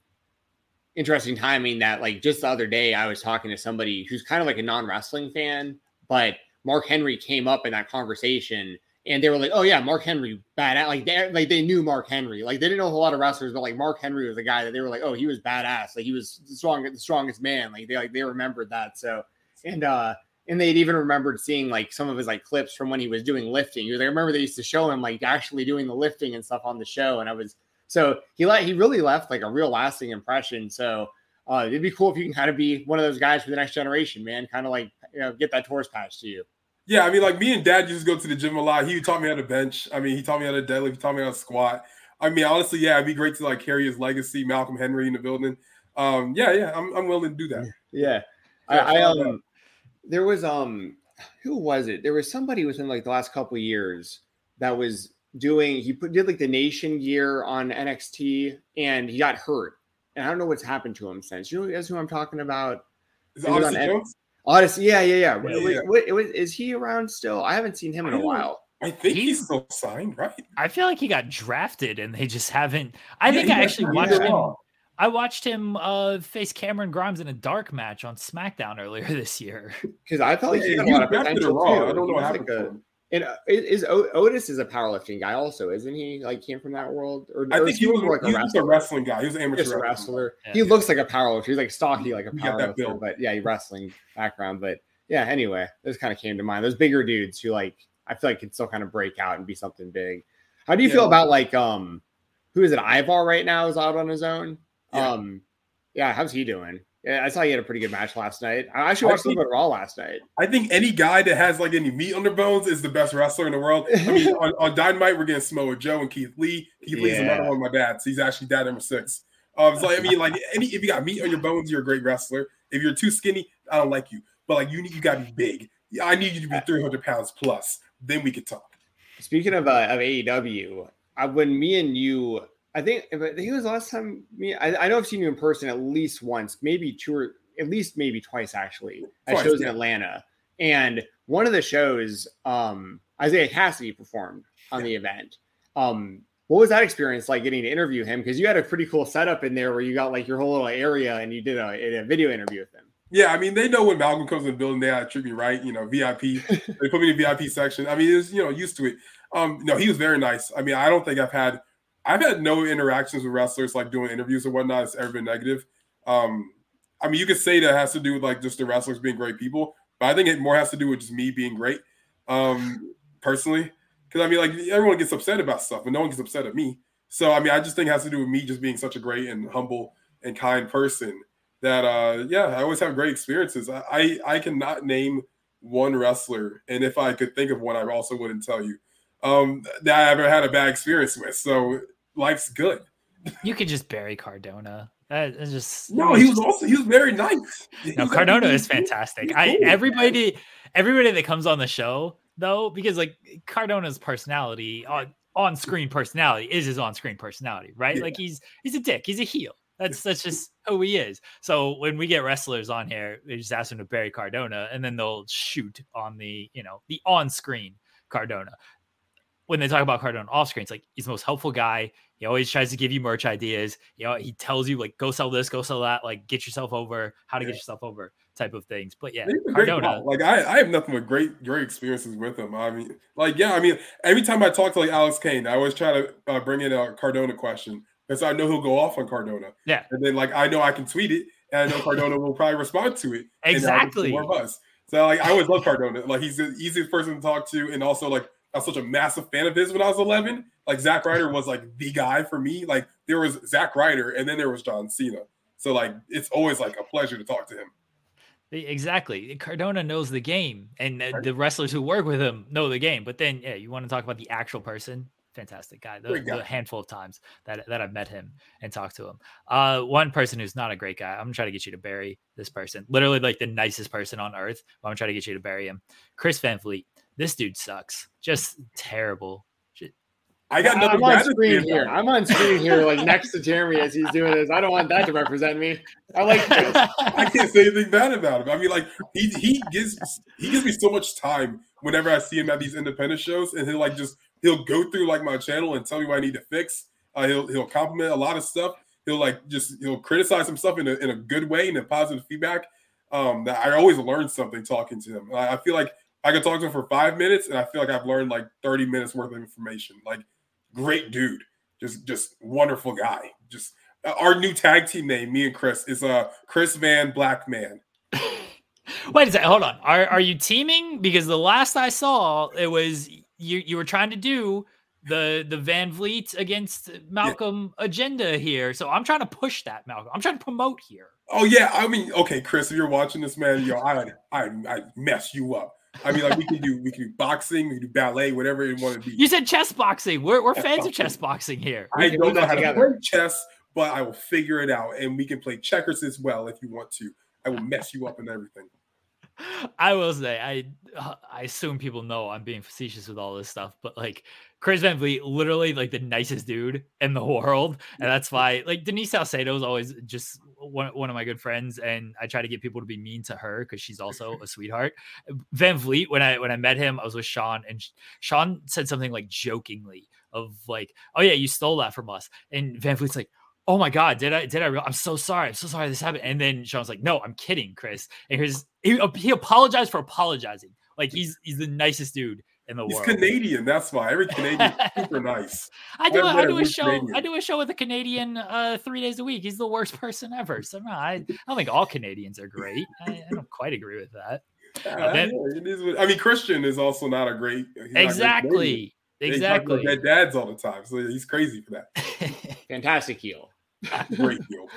interesting timing that like just the other day I was talking to somebody who's kind of like a non-wrestling fan, but Mark Henry came up in that conversation and they were like, "Oh yeah, Mark Henry, badass." Like they like they knew Mark Henry. Like they didn't know a whole lot of wrestlers, but like Mark Henry was the guy that they were like, "Oh, he was badass. Like he was the strongest, the strongest man." Like they like they remembered that. So and uh and they'd even remembered seeing like some of his like clips from when he was doing lifting. He was, I remember they used to show him like actually doing the lifting and stuff on the show, and I was so he let he really left like a real lasting impression. So uh, it'd be cool if you can kind of be one of those guys for the next generation, man. Kind of like you know get that Taurus patch to you. Yeah, I mean, like me and Dad used to go to the gym a lot. He taught me how to bench. I mean, he taught me how to deadlift. He taught me how to squat. I mean, honestly, yeah, it'd be great to like carry his legacy, Malcolm Henry in the building. Um, yeah, yeah, I'm, I'm willing to do that. Yeah, I, I um, there was um, who was it? There was somebody within like the last couple years that was doing. He put did like the Nation gear on NXT, and he got hurt. And I don't know what's happened to him since. You know, who I'm talking about? Is Odyssey Jones? Odyssey, yeah, yeah, yeah. yeah, yeah. is he around still? I haven't seen him in a while. I think he's, he's, still signed, right? I feel like he got drafted and they just haven't. I yeah, think I actually watched him. I watched him uh, face Cameron Grimes in a dark match on SmackDown earlier this year. Because I thought he had a lot of potential too. I don't know what happened. Like a, and uh, is Otis is a powerlifting guy also, isn't he? Like came from that world, or I think he was, like a, wrestler? a wrestling guy. He was an amateur wrestler. wrestler. Yeah. He looks like a powerlifter. He's like stocky, like a powerlifter, but yeah, he wrestling background. But yeah, anyway, this kind of came to mind. Those bigger dudes who like I feel like can still kind of break out and be something big. How do you yeah. feel about like um who is it? Ivar right now is out on his own. Yeah. Um, yeah, how's he doing? Yeah, I saw he had a pretty good match last night. I actually watched a little bit Raw last night. I think any guy that has like any meat on their bones is the best wrestler in the world. I mean, on, on, Dynamite, we're getting Samoa Joe and Keith Lee. Keith yeah. Lee's another one of my dads. He's actually dad number six. Um, so I mean, like any if you got meat on your bones, you're a great wrestler. If you're too skinny, I don't like you. But like you need, you gotta be big. I need you to be 300 pounds plus. Then we could talk. Speaking of uh, of AEW, I, when me and you I think, I think it was the last time me. I, I, know I've seen you in person at least once, maybe two or at least maybe twice actually at twice, shows yeah. in Atlanta. And one of the shows, um, Isiah Kassidy performed on yeah. the event. Um, what was that experience like getting to interview him? Because you had a pretty cool setup in there where you got like your whole little area and you did a, a video interview with him. Yeah, I mean, they know when Malcolm comes in the building, they treat me right. You know, VIP. they put me in the VIP section. I mean, it's you know used to it. Um, no, he was very nice. I mean, I don't think I've had I've had no interactions with wrestlers like doing interviews or whatnot. It's ever been negative. Um, I mean, you could say that has to do with like just the wrestlers being great people, but I think it more has to do with just me being great, um, personally. Because I mean, like everyone gets upset about stuff, but no one gets upset at me. So I mean, I just think it has to do with me just being such a great and humble and kind person that uh yeah, I always have great experiences. I I, I cannot name one wrestler, and if I could think of one, I also wouldn't tell you um that I ever had a bad experience with. So life's good. You could just bury Cardona. That is just no. He was just, also he was very nice. No, Cardona is fantastic. I everybody everybody that comes on the show though, because like Cardona's personality on on screen personality is his on screen personality, right? Yeah. Like he's he's a dick. He's a heel. That's that's just who he is. So when we get wrestlers on here, they just ask them to bury Cardona, and then they'll shoot on the you know the on screen Cardona when they talk about Cardona off screen, it's like he's the most helpful guy. He always tries to give you merch ideas. You know, he tells you like go sell this, go sell that, like get yourself over, how to yeah. get yourself over type of things. But yeah, Cardona. Like I, I have nothing but great, great experiences with him. I mean, like yeah, I mean, every time I talk to like Alex Kane, I always try to uh, bring in a Cardona question because I know he'll go off on Cardona. Yeah, and then like I know I can tweet it, and I know Cardona will probably respond to it. Exactly. more of us. So like I always love Cardona. Like he's the easiest person to talk to, and also like I was such a massive fan of his when I was 11. Like Zack Ryder was like the guy for me. Like there was Zack Ryder, and then there was John Cena. So like it's always like a pleasure to talk to him. Exactly. Cardona knows the game, and the wrestlers who work with him know the game. But then, yeah, you want to talk about the actual person? Fantastic guy. The, the handful of times that, that I've met him and talked to him. Uh, one person who's not a great guy. I'm gonna try to get you to bury this person. Literally, like the nicest person on earth. I'm gonna try to get you to bury him. Chris Van Vliet. This dude sucks. Just terrible. I got nothing. I'm on screen here. I'm on screen here, like next to Jeremy as he's doing this. I don't want that to represent me. I like. I can't say anything bad about him. I mean, like he he gives he gives me so much time whenever I see him at these independent shows, and he'll like just he'll go through like my channel and tell me what I need to fix. Uh, he'll he'll compliment a lot of stuff. He'll like just he'll criticize himself in a in a good way and a positive feedback. Um, that I always learn something talking to him. I, I feel like I can talk to him for five minutes, and I feel like I've learned like thirty minutes worth of information. Like great dude, just just wonderful guy. Just uh, our new tag team name, me and Chris, is uh Chris Van Black Man. Wait a second, hold on. Are are you teaming? Because the last I saw, it was you you were trying to do the the Van Vliet against Malcolm yeah. agenda here. So I'm trying to push that, Malcolm. I'm trying to promote here. Oh yeah, I mean, okay, Chris, if you're watching this, man, yo, I I I mess you up. I mean, like we can do we can do boxing, we can do ballet, whatever you want to be. You said chess boxing. We're we're chess fans boxing. of chess boxing here. I don't know how to play chess, but I will figure it out, and we can play checkers as well if you want to. I will mess you up and everything. I will say, I uh, I assume people know I'm being facetious with all this stuff, but like Chris Van Vliet, literally like the nicest dude in the world, and that's why like Denise Salcedo is always just one, one of my good friends, and I try to get people to be mean to her because she's also a sweetheart. Van Vliet, when I when I met him, I was with Sean, and Sean said something like jokingly of like, "Oh yeah, you stole that from us," and Van Vliet's like. Oh my God! Did I? Did I? Re- I'm so sorry. I'm so sorry this happened. And then Sean's like, "No, I'm kidding, Chris." And here's he, he apologized for apologizing. Like he's he's the nicest dude in the He's world. Canadian. That's why every Canadian is super nice. I do. I do a show. Canadian. I do a show with a Canadian uh, three days a week. He's the worst person ever. So no, I, I don't think all Canadians are great. I, I don't quite agree with that. Uh, then, I mean, Christian is also not a great. Exactly. Great exactly. Dead dads all the time, so he's crazy for that. Fantastic heel. Great deal.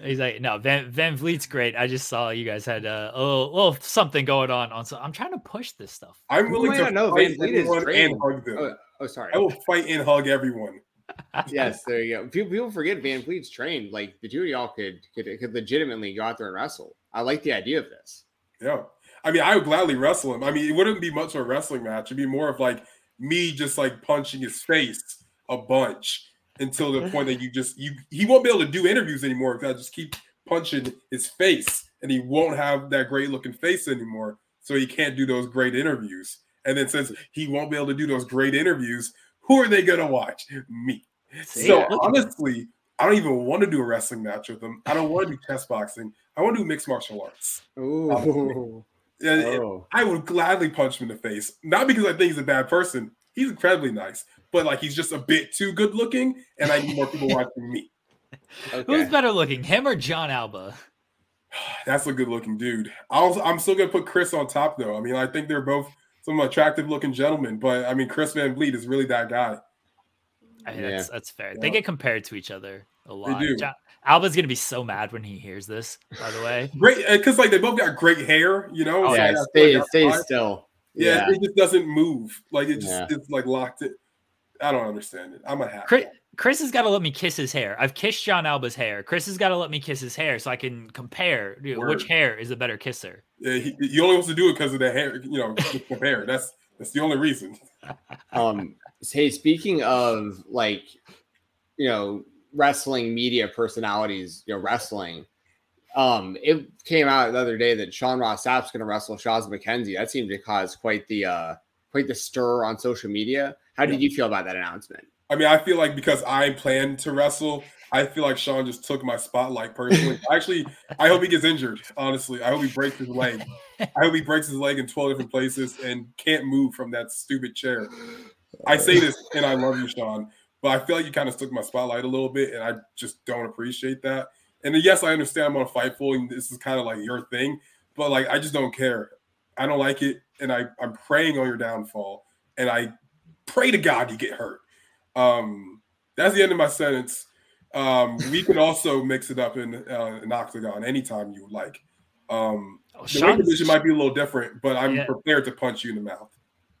He's like, no, Van, Van Vliet's great. I just saw you guys had a, a little, little, something going on. On so I'm trying to push this stuff. I'm willing to know Van Vliet is and hug them. Oh, oh, sorry. I will fight and hug everyone. yes, there you go. People, people forget Van Vliet's trained. Like the two of y'all could, could could legitimately go out there and wrestle. I like the idea of this. Yeah, I mean, I would gladly wrestle him. I mean, it wouldn't be much of a wrestling match. It'd be more of like me just like punching his face a bunch until the point that you just you he won't be able to do interviews anymore if I just keep punching his face and he won't have that great looking face anymore. So he can't do those great interviews. And then since he won't be able to do those great interviews, who are they gonna watch? Me. So honestly, I don't even want to do a wrestling match with him. I don't want to do chess boxing. I want to do mixed martial arts. Ooh. oh. I would gladly punch him in the face. Not because I think he's a bad person. He's incredibly nice but like he's just a bit too good looking, and I need more people watching me. Okay. Who's better looking, him or Jon Alba? That's a good looking dude. I'll, I'm still gonna put Chris on top though. I mean, I think they're both some attractive looking gentlemen, but I mean, Chris Van Vliet is really that guy. I mean, yeah. that's, that's fair. Yeah. They get compared to each other a lot. They do. Jon, Alba's gonna be so mad when he hears this. By the way, great because like they both got great hair. You know, oh, yeah, stay, stay still. Yeah, yeah, it just doesn't move. Like it just yeah. it's like locked it. I don't understand it. I'm a hack. Chris, Chris has got to let me kiss his hair. I've kissed Jon Alba's hair. Chris has got to let me kiss his hair so I can compare you know, which hair is a better kisser. Yeah, he, he only wants to do it because of the hair. You know, compare. That's that's the only reason. um. Hey, speaking of like, you know, wrestling media personalities, you know, wrestling. Um, it came out the other day that Sean Ross Sapp's going to wrestle Shazza McKenzie. That seemed to cause quite the uh quite the stir on social media. How did you feel about that announcement? I mean, I feel like because I plan to wrestle, I feel like Sean just took my spotlight personally. Actually, I hope he gets injured. Honestly, I hope he breaks his leg. I hope he breaks his leg in 12 different places and can't move from that stupid chair. I say this and I love you, Sean, but I feel like you kind of took my spotlight a little bit and I just don't appreciate that. And yes, I understand I'm on Fightful and this is kind of like your thing, but like I just don't care. I don't like it, and I I'm praying on your downfall, and I pray to God you get hurt. Um, that's the end of my sentence. Um, we can also mix it up in uh, an octagon anytime you like. Um, oh, the Sean's, weight division might be a little different, but I'm yeah. prepared to punch you in the mouth.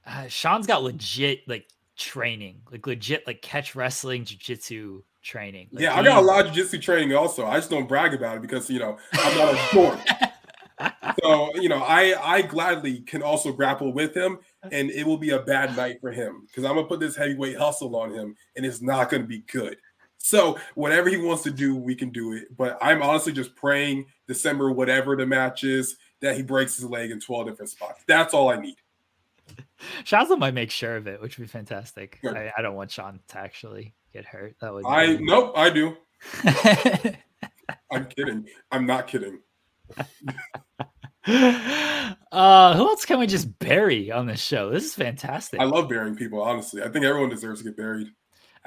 Uh, Sean's got legit like training, like legit like catch wrestling, jiu-jitsu training. Like, yeah, I got a lot of jiu-jitsu training also. I just don't brag about it because you know I'm not a dork. so you know, I I gladly can also grapple with him, and it will be a bad night for him because I'm gonna put this heavyweight hustle on him, and it's not gonna be good. So whatever he wants to do, we can do it. But I'm honestly just praying December, whatever the match is, that he breaks his leg in 12 different spots. That's all I need. Shazza might make sure of it, which would be fantastic. I, I, don't want Sean to actually get hurt. That would. I nope. I do. I'm kidding. I'm not kidding. uh, who else can we just bury on this show? This is fantastic. I love burying people. Honestly, I think everyone deserves to get buried.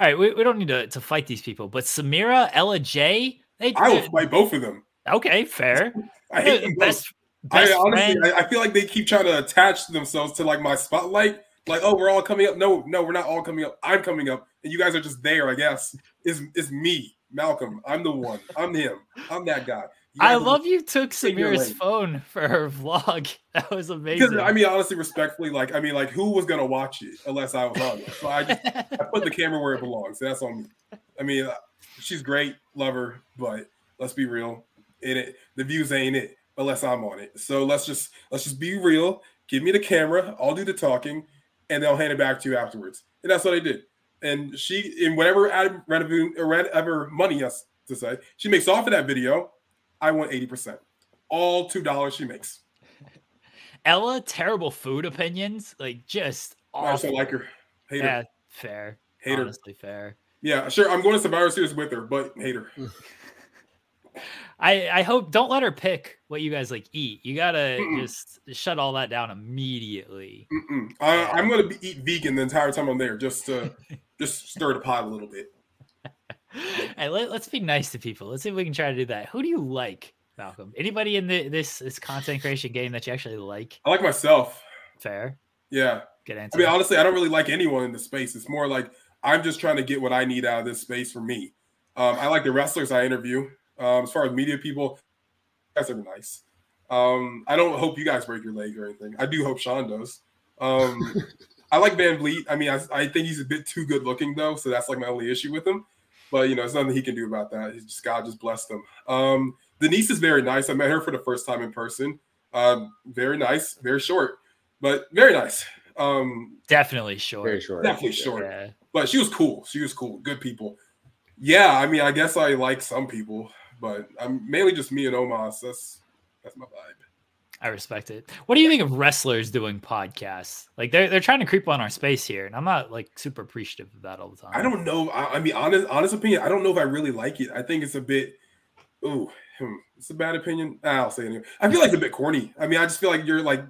All right, we, we don't need to, to fight these people, but Samira, Ella J, they I will fight both of them. Okay, fair. I hate them best, best I honestly, I, I, feel like they keep trying to attach themselves to like my spotlight. Like, oh, we're all coming up. No, no, we're not all coming up. I'm coming up, and you guys are just there. I guess is is me, Malcolm. I'm the one. I'm him. I'm that guy. I love you took Samira's phone for her vlog. That was amazing. Because I mean, honestly, respectfully, like I mean, like who was gonna watch it unless I was on it? So I just I put the camera where it belongs. That's on me. I mean, uh, she's great, love her, but let's be real. In it, the views ain't it unless I'm on it. So let's just let's just be real. Give me the camera. I'll do the talking, and they'll hand it back to you afterwards. And that's what I did. And she, in whatever ad revenue or whatever money, yes, to say, she makes off of that video I want 80%. All $2 she makes. Ella, terrible food opinions. Like just awful. I also like her. Hate yeah, her. fair. Hate Honestly, her. fair. Yeah, sure. I'm going to Survivor Series with her, but hate her. I I hope don't let her pick what you guys like eat. You gotta Mm-mm. just shut all that down immediately. I, am gonna be, eat vegan the entire time I'm there, just to just stir the pot a little bit. hey, let, us be nice to people. Let's see if we can try to do that. Who do you like, Malcolm? Anybody in the, this this content creation game that you actually like? I like myself. Fair. Yeah. Good answer. I mean, honestly, I don't really like anyone in the space. It's more like I'm just trying to get what I need out of this space for me. Um, I like the wrestlers I interview. Um, as far as media people, guys are nice. Um, I don't hope you guys break your leg or anything. I do hope Sean does. Um, I like Van Vliet. I mean, I, I, think he's a bit too good looking though, so that's like my only issue with him. But you know, it's nothing he can do about that. He's just God just blessed him. Um, Denise is very nice. I met her for the first time in person. Um, very nice, very short, but very nice. Um, definitely short. Very short. Definitely short. Yeah. But she was cool. She was cool. Good people. Yeah, I mean, I guess I like some people, but I'm mainly just me and Omos. That's that's my vibe. I respect it. What do you think of wrestlers doing podcasts? Like they're they're trying to creep on our space here, and I'm not like super appreciative of that all the time. I don't know. I, I mean, honest honest opinion, I don't know if I really like it. I think it's a bit. Ooh, hmm, it's a bad opinion. I'll say it anyway. I feel like it's a bit corny. I mean, I just feel like you're like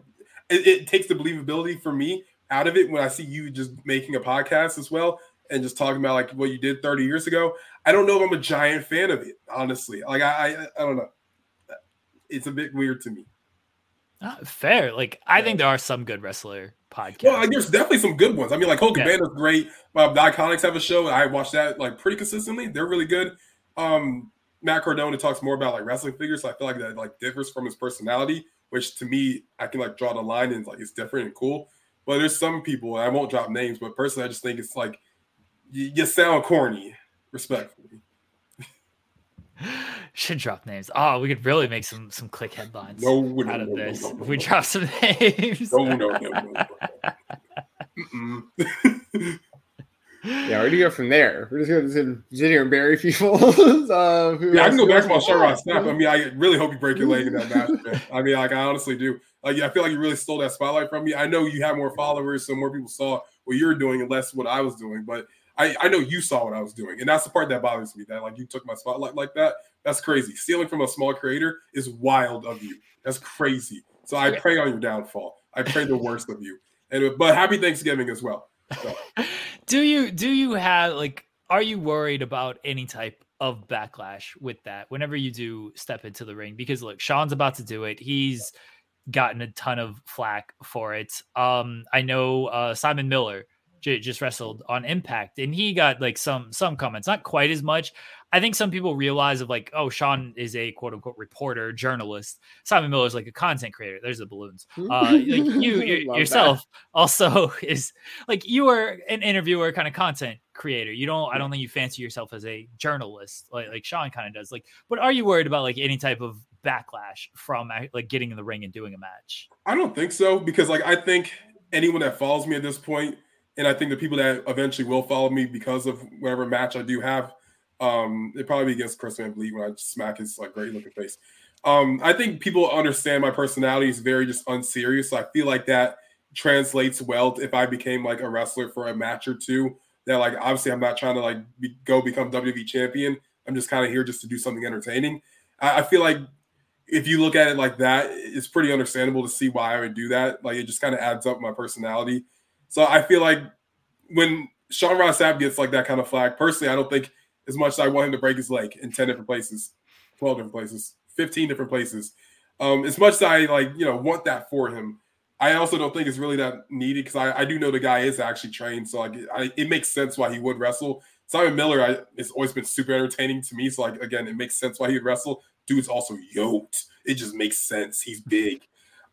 it, it takes the believability for me out of it when I see you just making a podcast as well and just talking about like what you did 30 years ago. I don't know if I'm a giant fan of it, honestly. Like I, I, I don't know. It's a bit weird to me. Not fair. Like I think there are some good wrestler podcasts. Well, there's definitely some good ones. I mean, like Hulk yeah. is great. Uh, the Iconics have a show. and I watch that like pretty consistently. They're really good. Um, Matt Cardona talks more about like wrestling figures. So I feel like that like differs from his personality, which to me I can like draw the line and like it's different and cool. But there's some people I won't drop names, but personally I just think it's like you, you sound corny, respectfully. Should drop names. Oh, we could really make some some click headlines no, no, out of no, this. if we drop some names. No, no, no, no. yeah, where do you go from there? We're just going to sit here and bury people. uh, yeah, I can go back to my Sean Ross Sapp. I mean, I really hope you break your leg in that match. Man. I mean, like I honestly do. Like, yeah, I feel like you really stole that spotlight from me. I know you have more followers, so more people saw what you're doing and less what I was doing. But I, I know you saw what I was doing, and that's the part that bothers me. That like you took my spotlight like that. That's crazy. Stealing from a small creator is wild of you. That's crazy. So I pray on your downfall. I pray the worst of you. And but happy Thanksgiving as well. So. do you do you have like are you worried about any type of backlash with that whenever you do step into the ring? Because look, Sean's about to do it. He's gotten a ton of flack for it. Um, I know uh, Simon Miller just wrestled on Impact, and he got like some some comments, not quite as much. I think some people realize of like, oh, Sean is a quote unquote reporter, journalist. Simon Miller is like a content creator. There's the balloons. Uh, like you, you yourself that. also is like you are an interviewer, kind of content creator. You don't. I don't think you fancy yourself as a journalist like like Sean kind of does. Like, but are you worried about like any type of backlash from like getting in the ring and doing a match? I don't think so because like I think anyone that follows me at this point, and I think the people that eventually will follow me because of whatever match I do have um, it probably be against Chris Van Vliet when I smack his like great looking face. Um, I think people understand my personality is very just unserious. So I feel like that translates well if I became like a wrestler for a match or two. That like obviously I'm not trying to like be, go become WWE champion. I'm just kind of here just to do something entertaining. I, I feel like if you look at it like that, it's pretty understandable to see why I would do that. Like it just kind of adds up my personality. So I feel like when Sean Ross Sapp gets like that kind of flag, personally, I don't think as much as I want him to break his leg in 10 different places, 12 different places, 15 different places. Um, as much as I like, you know, want that for him, I also don't think it's really that needed because I, I do know the guy is actually trained. So like I, it makes sense why he would wrestle. Simon Miller, I, it's always been super entertaining to me. So like again, it makes sense why he would wrestle. Dude's also yoked. It just makes sense. He's big.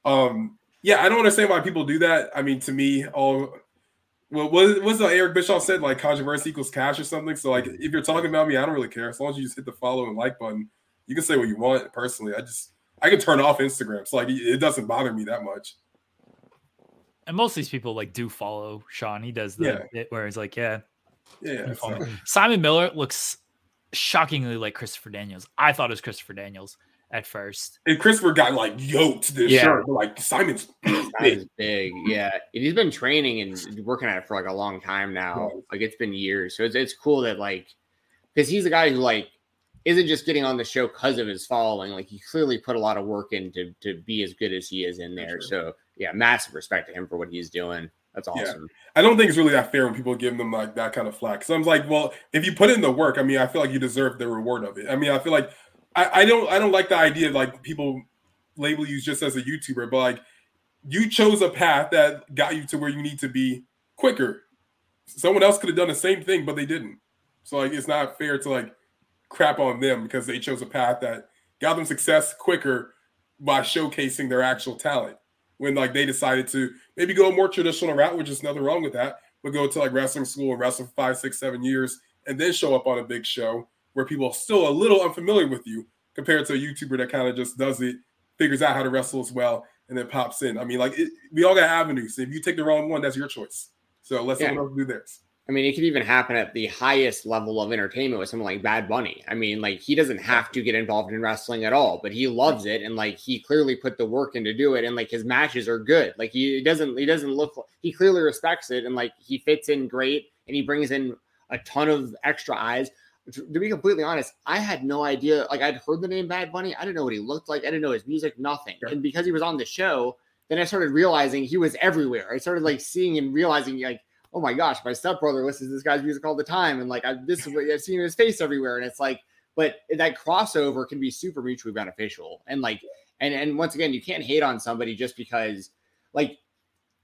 Um, yeah, I don't understand why people do that. I mean, to me, all well, what was the Eric Bischoff said? Like controversy equals cash or something. So like, if you're talking about me, I don't really care. As long as you just hit the follow and like button, you can say what you want. Personally, I just I can turn off Instagram, so like it doesn't bother me that much. And most of these people like do follow Sean. He does the yeah. it where he's like, yeah, yeah. Simon Miller looks shockingly like Christopher Daniels. I thought it was Christopher Daniels at first. And Christopher got like yoked this yeah. shirt. Like Simon's big. big. Yeah. And he's been training and working at it for like a long time now. Like it's been years. So it's, it's cool that like because he's a guy who like isn't just getting on the show because of his following. Like he clearly put a lot of work in to, to be as good as he is in there. So yeah, massive respect to him for what he's doing. That's awesome. Yeah. I don't think it's really that fair when people give them like that kind of flack. So I'm like, well, if you put in the work, I mean, I feel like you deserve the reward of it. I mean, I feel like I, I don't I don't like the idea of like people label you just as a YouTuber, but like you chose a path that got you to where you need to be quicker. Someone else could have done the same thing, but they didn't. So like it's not fair to like crap on them because they chose a path that got them success quicker by showcasing their actual talent. When like they decided to maybe go a more traditional route, which is nothing wrong with that, but go to like wrestling school and wrestle for five, six, seven years and then show up on a big show where people are still a little unfamiliar with you compared to a YouTuber that kind of just does it, figures out how to wrestle as well, and then pops in. I mean, like it, we all got avenues. If you take the wrong one, that's your choice. So let yeah. someone else do theirs. I mean, it could even happen at the highest level of entertainment with someone like Bad Bunny. I mean, like he doesn't have to get involved in wrestling at all, but he loves it, and like he clearly put the work in to do it, and like his matches are good. Like he doesn't, he doesn't look, he clearly respects it, and like he fits in great, and he brings in a ton of extra eyes to be completely honest, I had no idea. Like I'd heard the name Bad Bunny, I didn't know what he looked like. I didn't know his music, nothing. Sure. And because he was on the show, then I started realizing he was everywhere. I started like seeing and realizing like, oh my gosh, my stepbrother listens to this guy's music all the time, and like I, this is what I've seen his face everywhere, and it's like, but that crossover can be super mutually beneficial. And like, and and once again, you can't hate on somebody just because like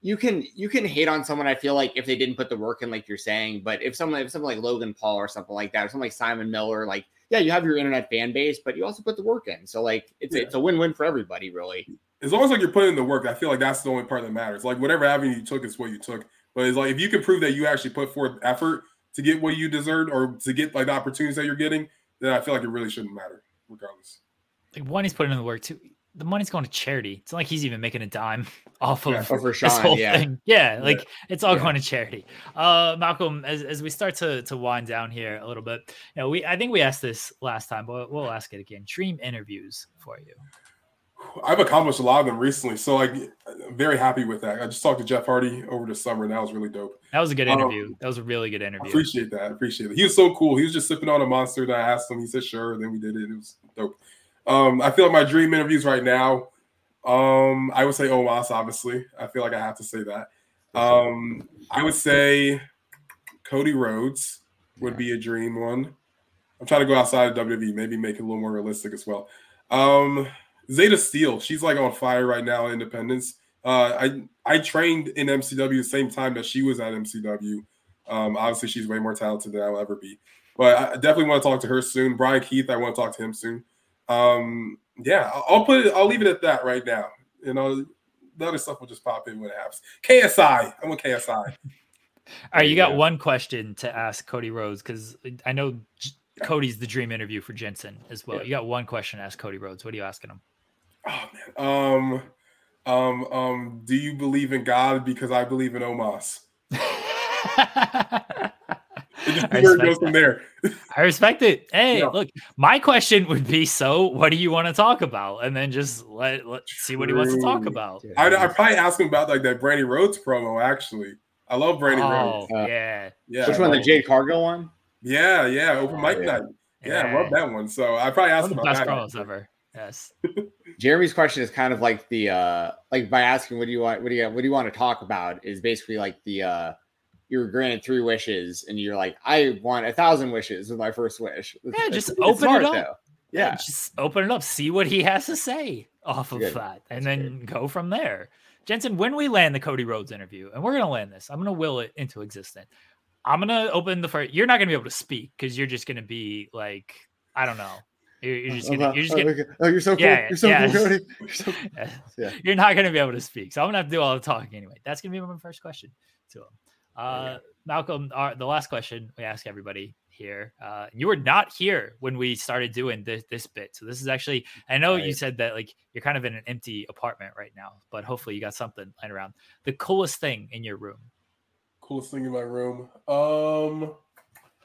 you can you can hate on someone I feel like if they didn't put the work in like you're saying, but if someone if someone like Logan Paul or something like that, or something like Simon Miller, like yeah, you have your internet fan base, but you also put the work in. So like it's yeah. it's a win-win for everybody, really. As long as like you're putting in the work, I feel like that's the only part that matters. Like whatever avenue you took is what you took. But it's like if you can prove that you actually put forth effort to get what you deserved or to get like the opportunities that you're getting, then I feel like it really shouldn't matter, regardless. Like one, he's putting in the work too the money's going to charity. It's not like he's even making a dime off of yeah, for Sean, this whole yeah. thing. Yeah, like yeah. it's all going to charity. Uh, Malcolm, as, as we start to to wind down here a little bit, you know, we I think we asked this last time, but we'll ask it again. Dream interviews for you. I've accomplished a lot of them recently, so like I'm very happy with that. I just talked to Jeff Hardy over the summer, and that was really dope. That was a good um, interview. Um, that was a really good interview. I appreciate that. I appreciate it. He was so cool. He was just sipping on a monster, and I asked him. He said sure. Then we did it. It was dope. Um, I feel like my dream interviews right now. Um, I would say Omos, obviously. I feel like I have to say that. Um, I would say Cody Rhodes would be a dream one. I'm trying to go outside of WWE, maybe make it a little more realistic as well. Um, Zayda Steel, she's like on fire right now. Independence. Uh, I I trained in MCW the same time that she was at MCW. Um, obviously, she's way more talented than I'll ever be. But I definitely want to talk to her soon. Bryan Keith, I want to talk to him soon. Um, yeah, I'll put it. I'll leave it at that right now. You know, the other stuff will just pop in when it happens. KSI, I'm want KSI. All right, you got yeah. one question to ask Cody Rhodes because I know Cody's the dream interview for Jensen as well. Yeah. You got one question to ask Cody Rhodes. What are you asking him? Oh man, um, um, um, do you believe in God? Because I believe in Omos. where it goes from there. I respect it. Hey, yeah. look, my question would be: so, what do you want to talk about? And then just let let see what he wants to talk about. I'd, I'd, probably ask him about like that Brandi Rhodes promo. Actually, I love Brandi oh, Rhodes. Uh, yeah, yeah. Which one? The Jade Cargill one? Yeah, yeah. Open mic yeah. night. Yeah, yeah, I love that one. So I probably asked him about best that. promos ever. Yes. Jeremy's question is kind of like the uh like by asking what do you want what do you what do you want to talk about is basically like the uh you're granted three wishes and you're like, I want a thousand wishes with my first wish. Yeah, just it's, open smart, it up. Though. Yeah. yeah. just open it up, see what he has to say off of good. that, and That's then good. go from there. Jensen, when we land the Cody Rhodes interview, and we're gonna land this, I'm gonna will it into existence. I'm gonna open the first. You're not gonna be able to speak because you're just gonna be like, I don't know. You're, you're just gonna, you're just gonna, oh, you're so cool. Yeah, you're so yeah. cool, Cody. You're, so cool. yeah. you're not gonna be able to speak, so I'm gonna have to do all the talking anyway. That's gonna be my first question to him. Uh, Malcolm, our, the last question we ask everybody here. Uh, you were not here when we started doing this, this bit, so this is actually. I know right. you said that like you're kind of in an empty apartment right now, but hopefully you got something lying around. The coolest thing in your room. Coolest thing in my room. Um.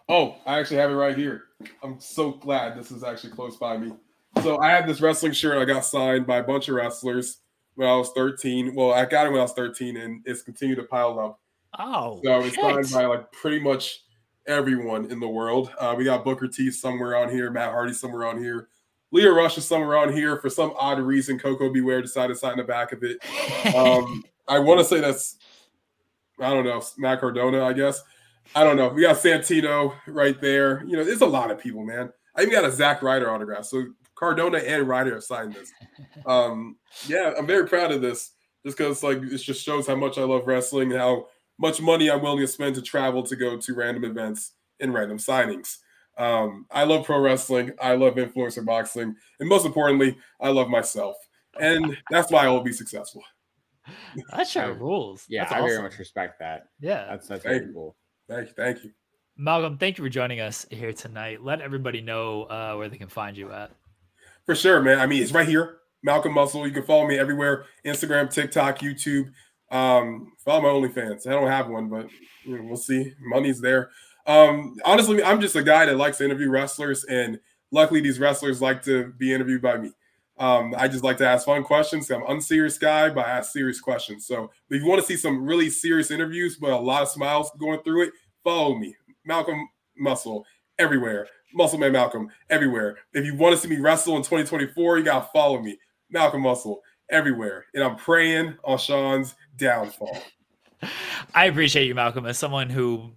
Oh, I actually have it right here. I'm so glad this is actually close by me. So I had this wrestling shirt I got signed by a bunch of wrestlers when I was 13. Well, I got it when I was 13, and it's continued to pile up. Oh, so it's signed by like pretty much everyone in the world. Uh, we got Booker T somewhere on here, Matt Hardy somewhere on here, Lio Rush is somewhere on here. For some odd reason, Koko B. Ware decided to sign the back of it. Um, I want to say that's I don't know Matt Cardona, I guess. I don't know. We got Santino right there. You know, there's a lot of people, man. I even got a Zack Ryder autograph. So Cardona and Ryder have signed this. Um, yeah, I'm very proud of this. Just because like it just shows how much I love wrestling and how much money I'm willing to spend to travel to go to random events and random signings. Um, I love pro wrestling. I love influencer boxing, and most importantly, I love myself, and that's why I will be successful. That's your rules. Yeah, that's I awesome. very much respect that. Yeah, that's that's very cool. Thank you, thank you, Malcolm. Thank you for joining us here tonight. Let everybody know uh, where they can find you at. For sure, man. I mean, it's right here, Malcolm Muscle. You can follow me everywhere: Instagram, TikTok, YouTube. Um, follow my OnlyFans. I don't have one, but you know, we'll see. Money's there. Um, honestly, I'm just a guy that likes to interview wrestlers, and luckily, these wrestlers like to be interviewed by me. Um, I just like to ask fun questions. I'm an unserious guy, but I ask serious questions. So if you want to see some really serious interviews, but a lot of smiles going through it, follow me, Malcolm Muscle, everywhere. Muscle Man Malcolm, everywhere. If you want to see me wrestle in 2024, you gotta follow me, Malcolm Muscle, everywhere. And I'm praying on Sean's downfall. I appreciate you, Malcolm, as someone who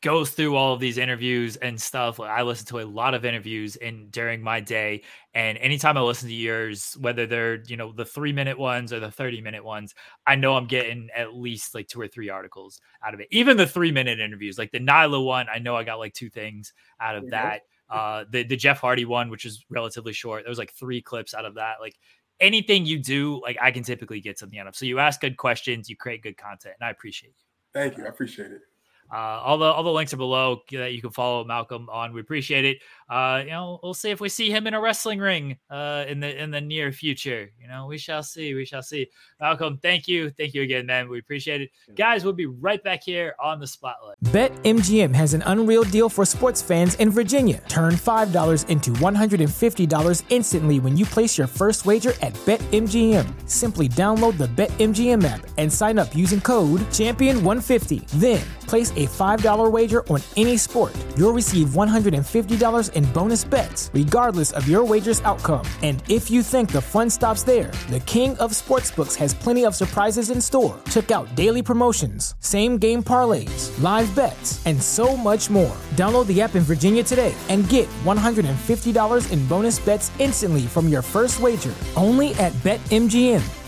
goes through all of these interviews and stuff. I listen to a lot of interviews in during my day, and anytime I listen to yours, whether they're you know the three minute ones or the thirty minute ones, I know I'm getting at least like two or three articles out of it. Even the three minute interviews, like the Nyla one, I know I got like two things out of that. Uh, the the Jeff Hardy one, which is relatively short, there was like three clips out of that. Like anything you do, like I can typically get something out of. So you ask good questions, you create good content, and I appreciate you. Thank you. I appreciate it. Uh, all the all the links are below that you can follow Malcolm on. We appreciate it. Uh, you know, we'll see if we see him in a wrestling ring uh, in the in the near future. You know, we shall see. We shall see. Malcolm, thank you, thank you again, man. We appreciate it, guys. We'll be right back here on the spotlight. Bet MGM has an unreal deal for sports fans in Virginia. Turn five dollars into one hundred and fifty dollars instantly when you place your first wager at Bet MGM. Simply download the Bet MGM app and sign up using code Champion one fifty. Then place a $5 wager on any sport, you'll receive $150 in bonus bets, regardless of your wager's outcome. And if you think the fun stops there, the King of Sportsbooks has plenty of surprises in store. Check out daily promotions, same game parlays, live bets, and so much more. Download the app in Virginia today and get $150 in bonus bets instantly from your first wager only at BetMGM.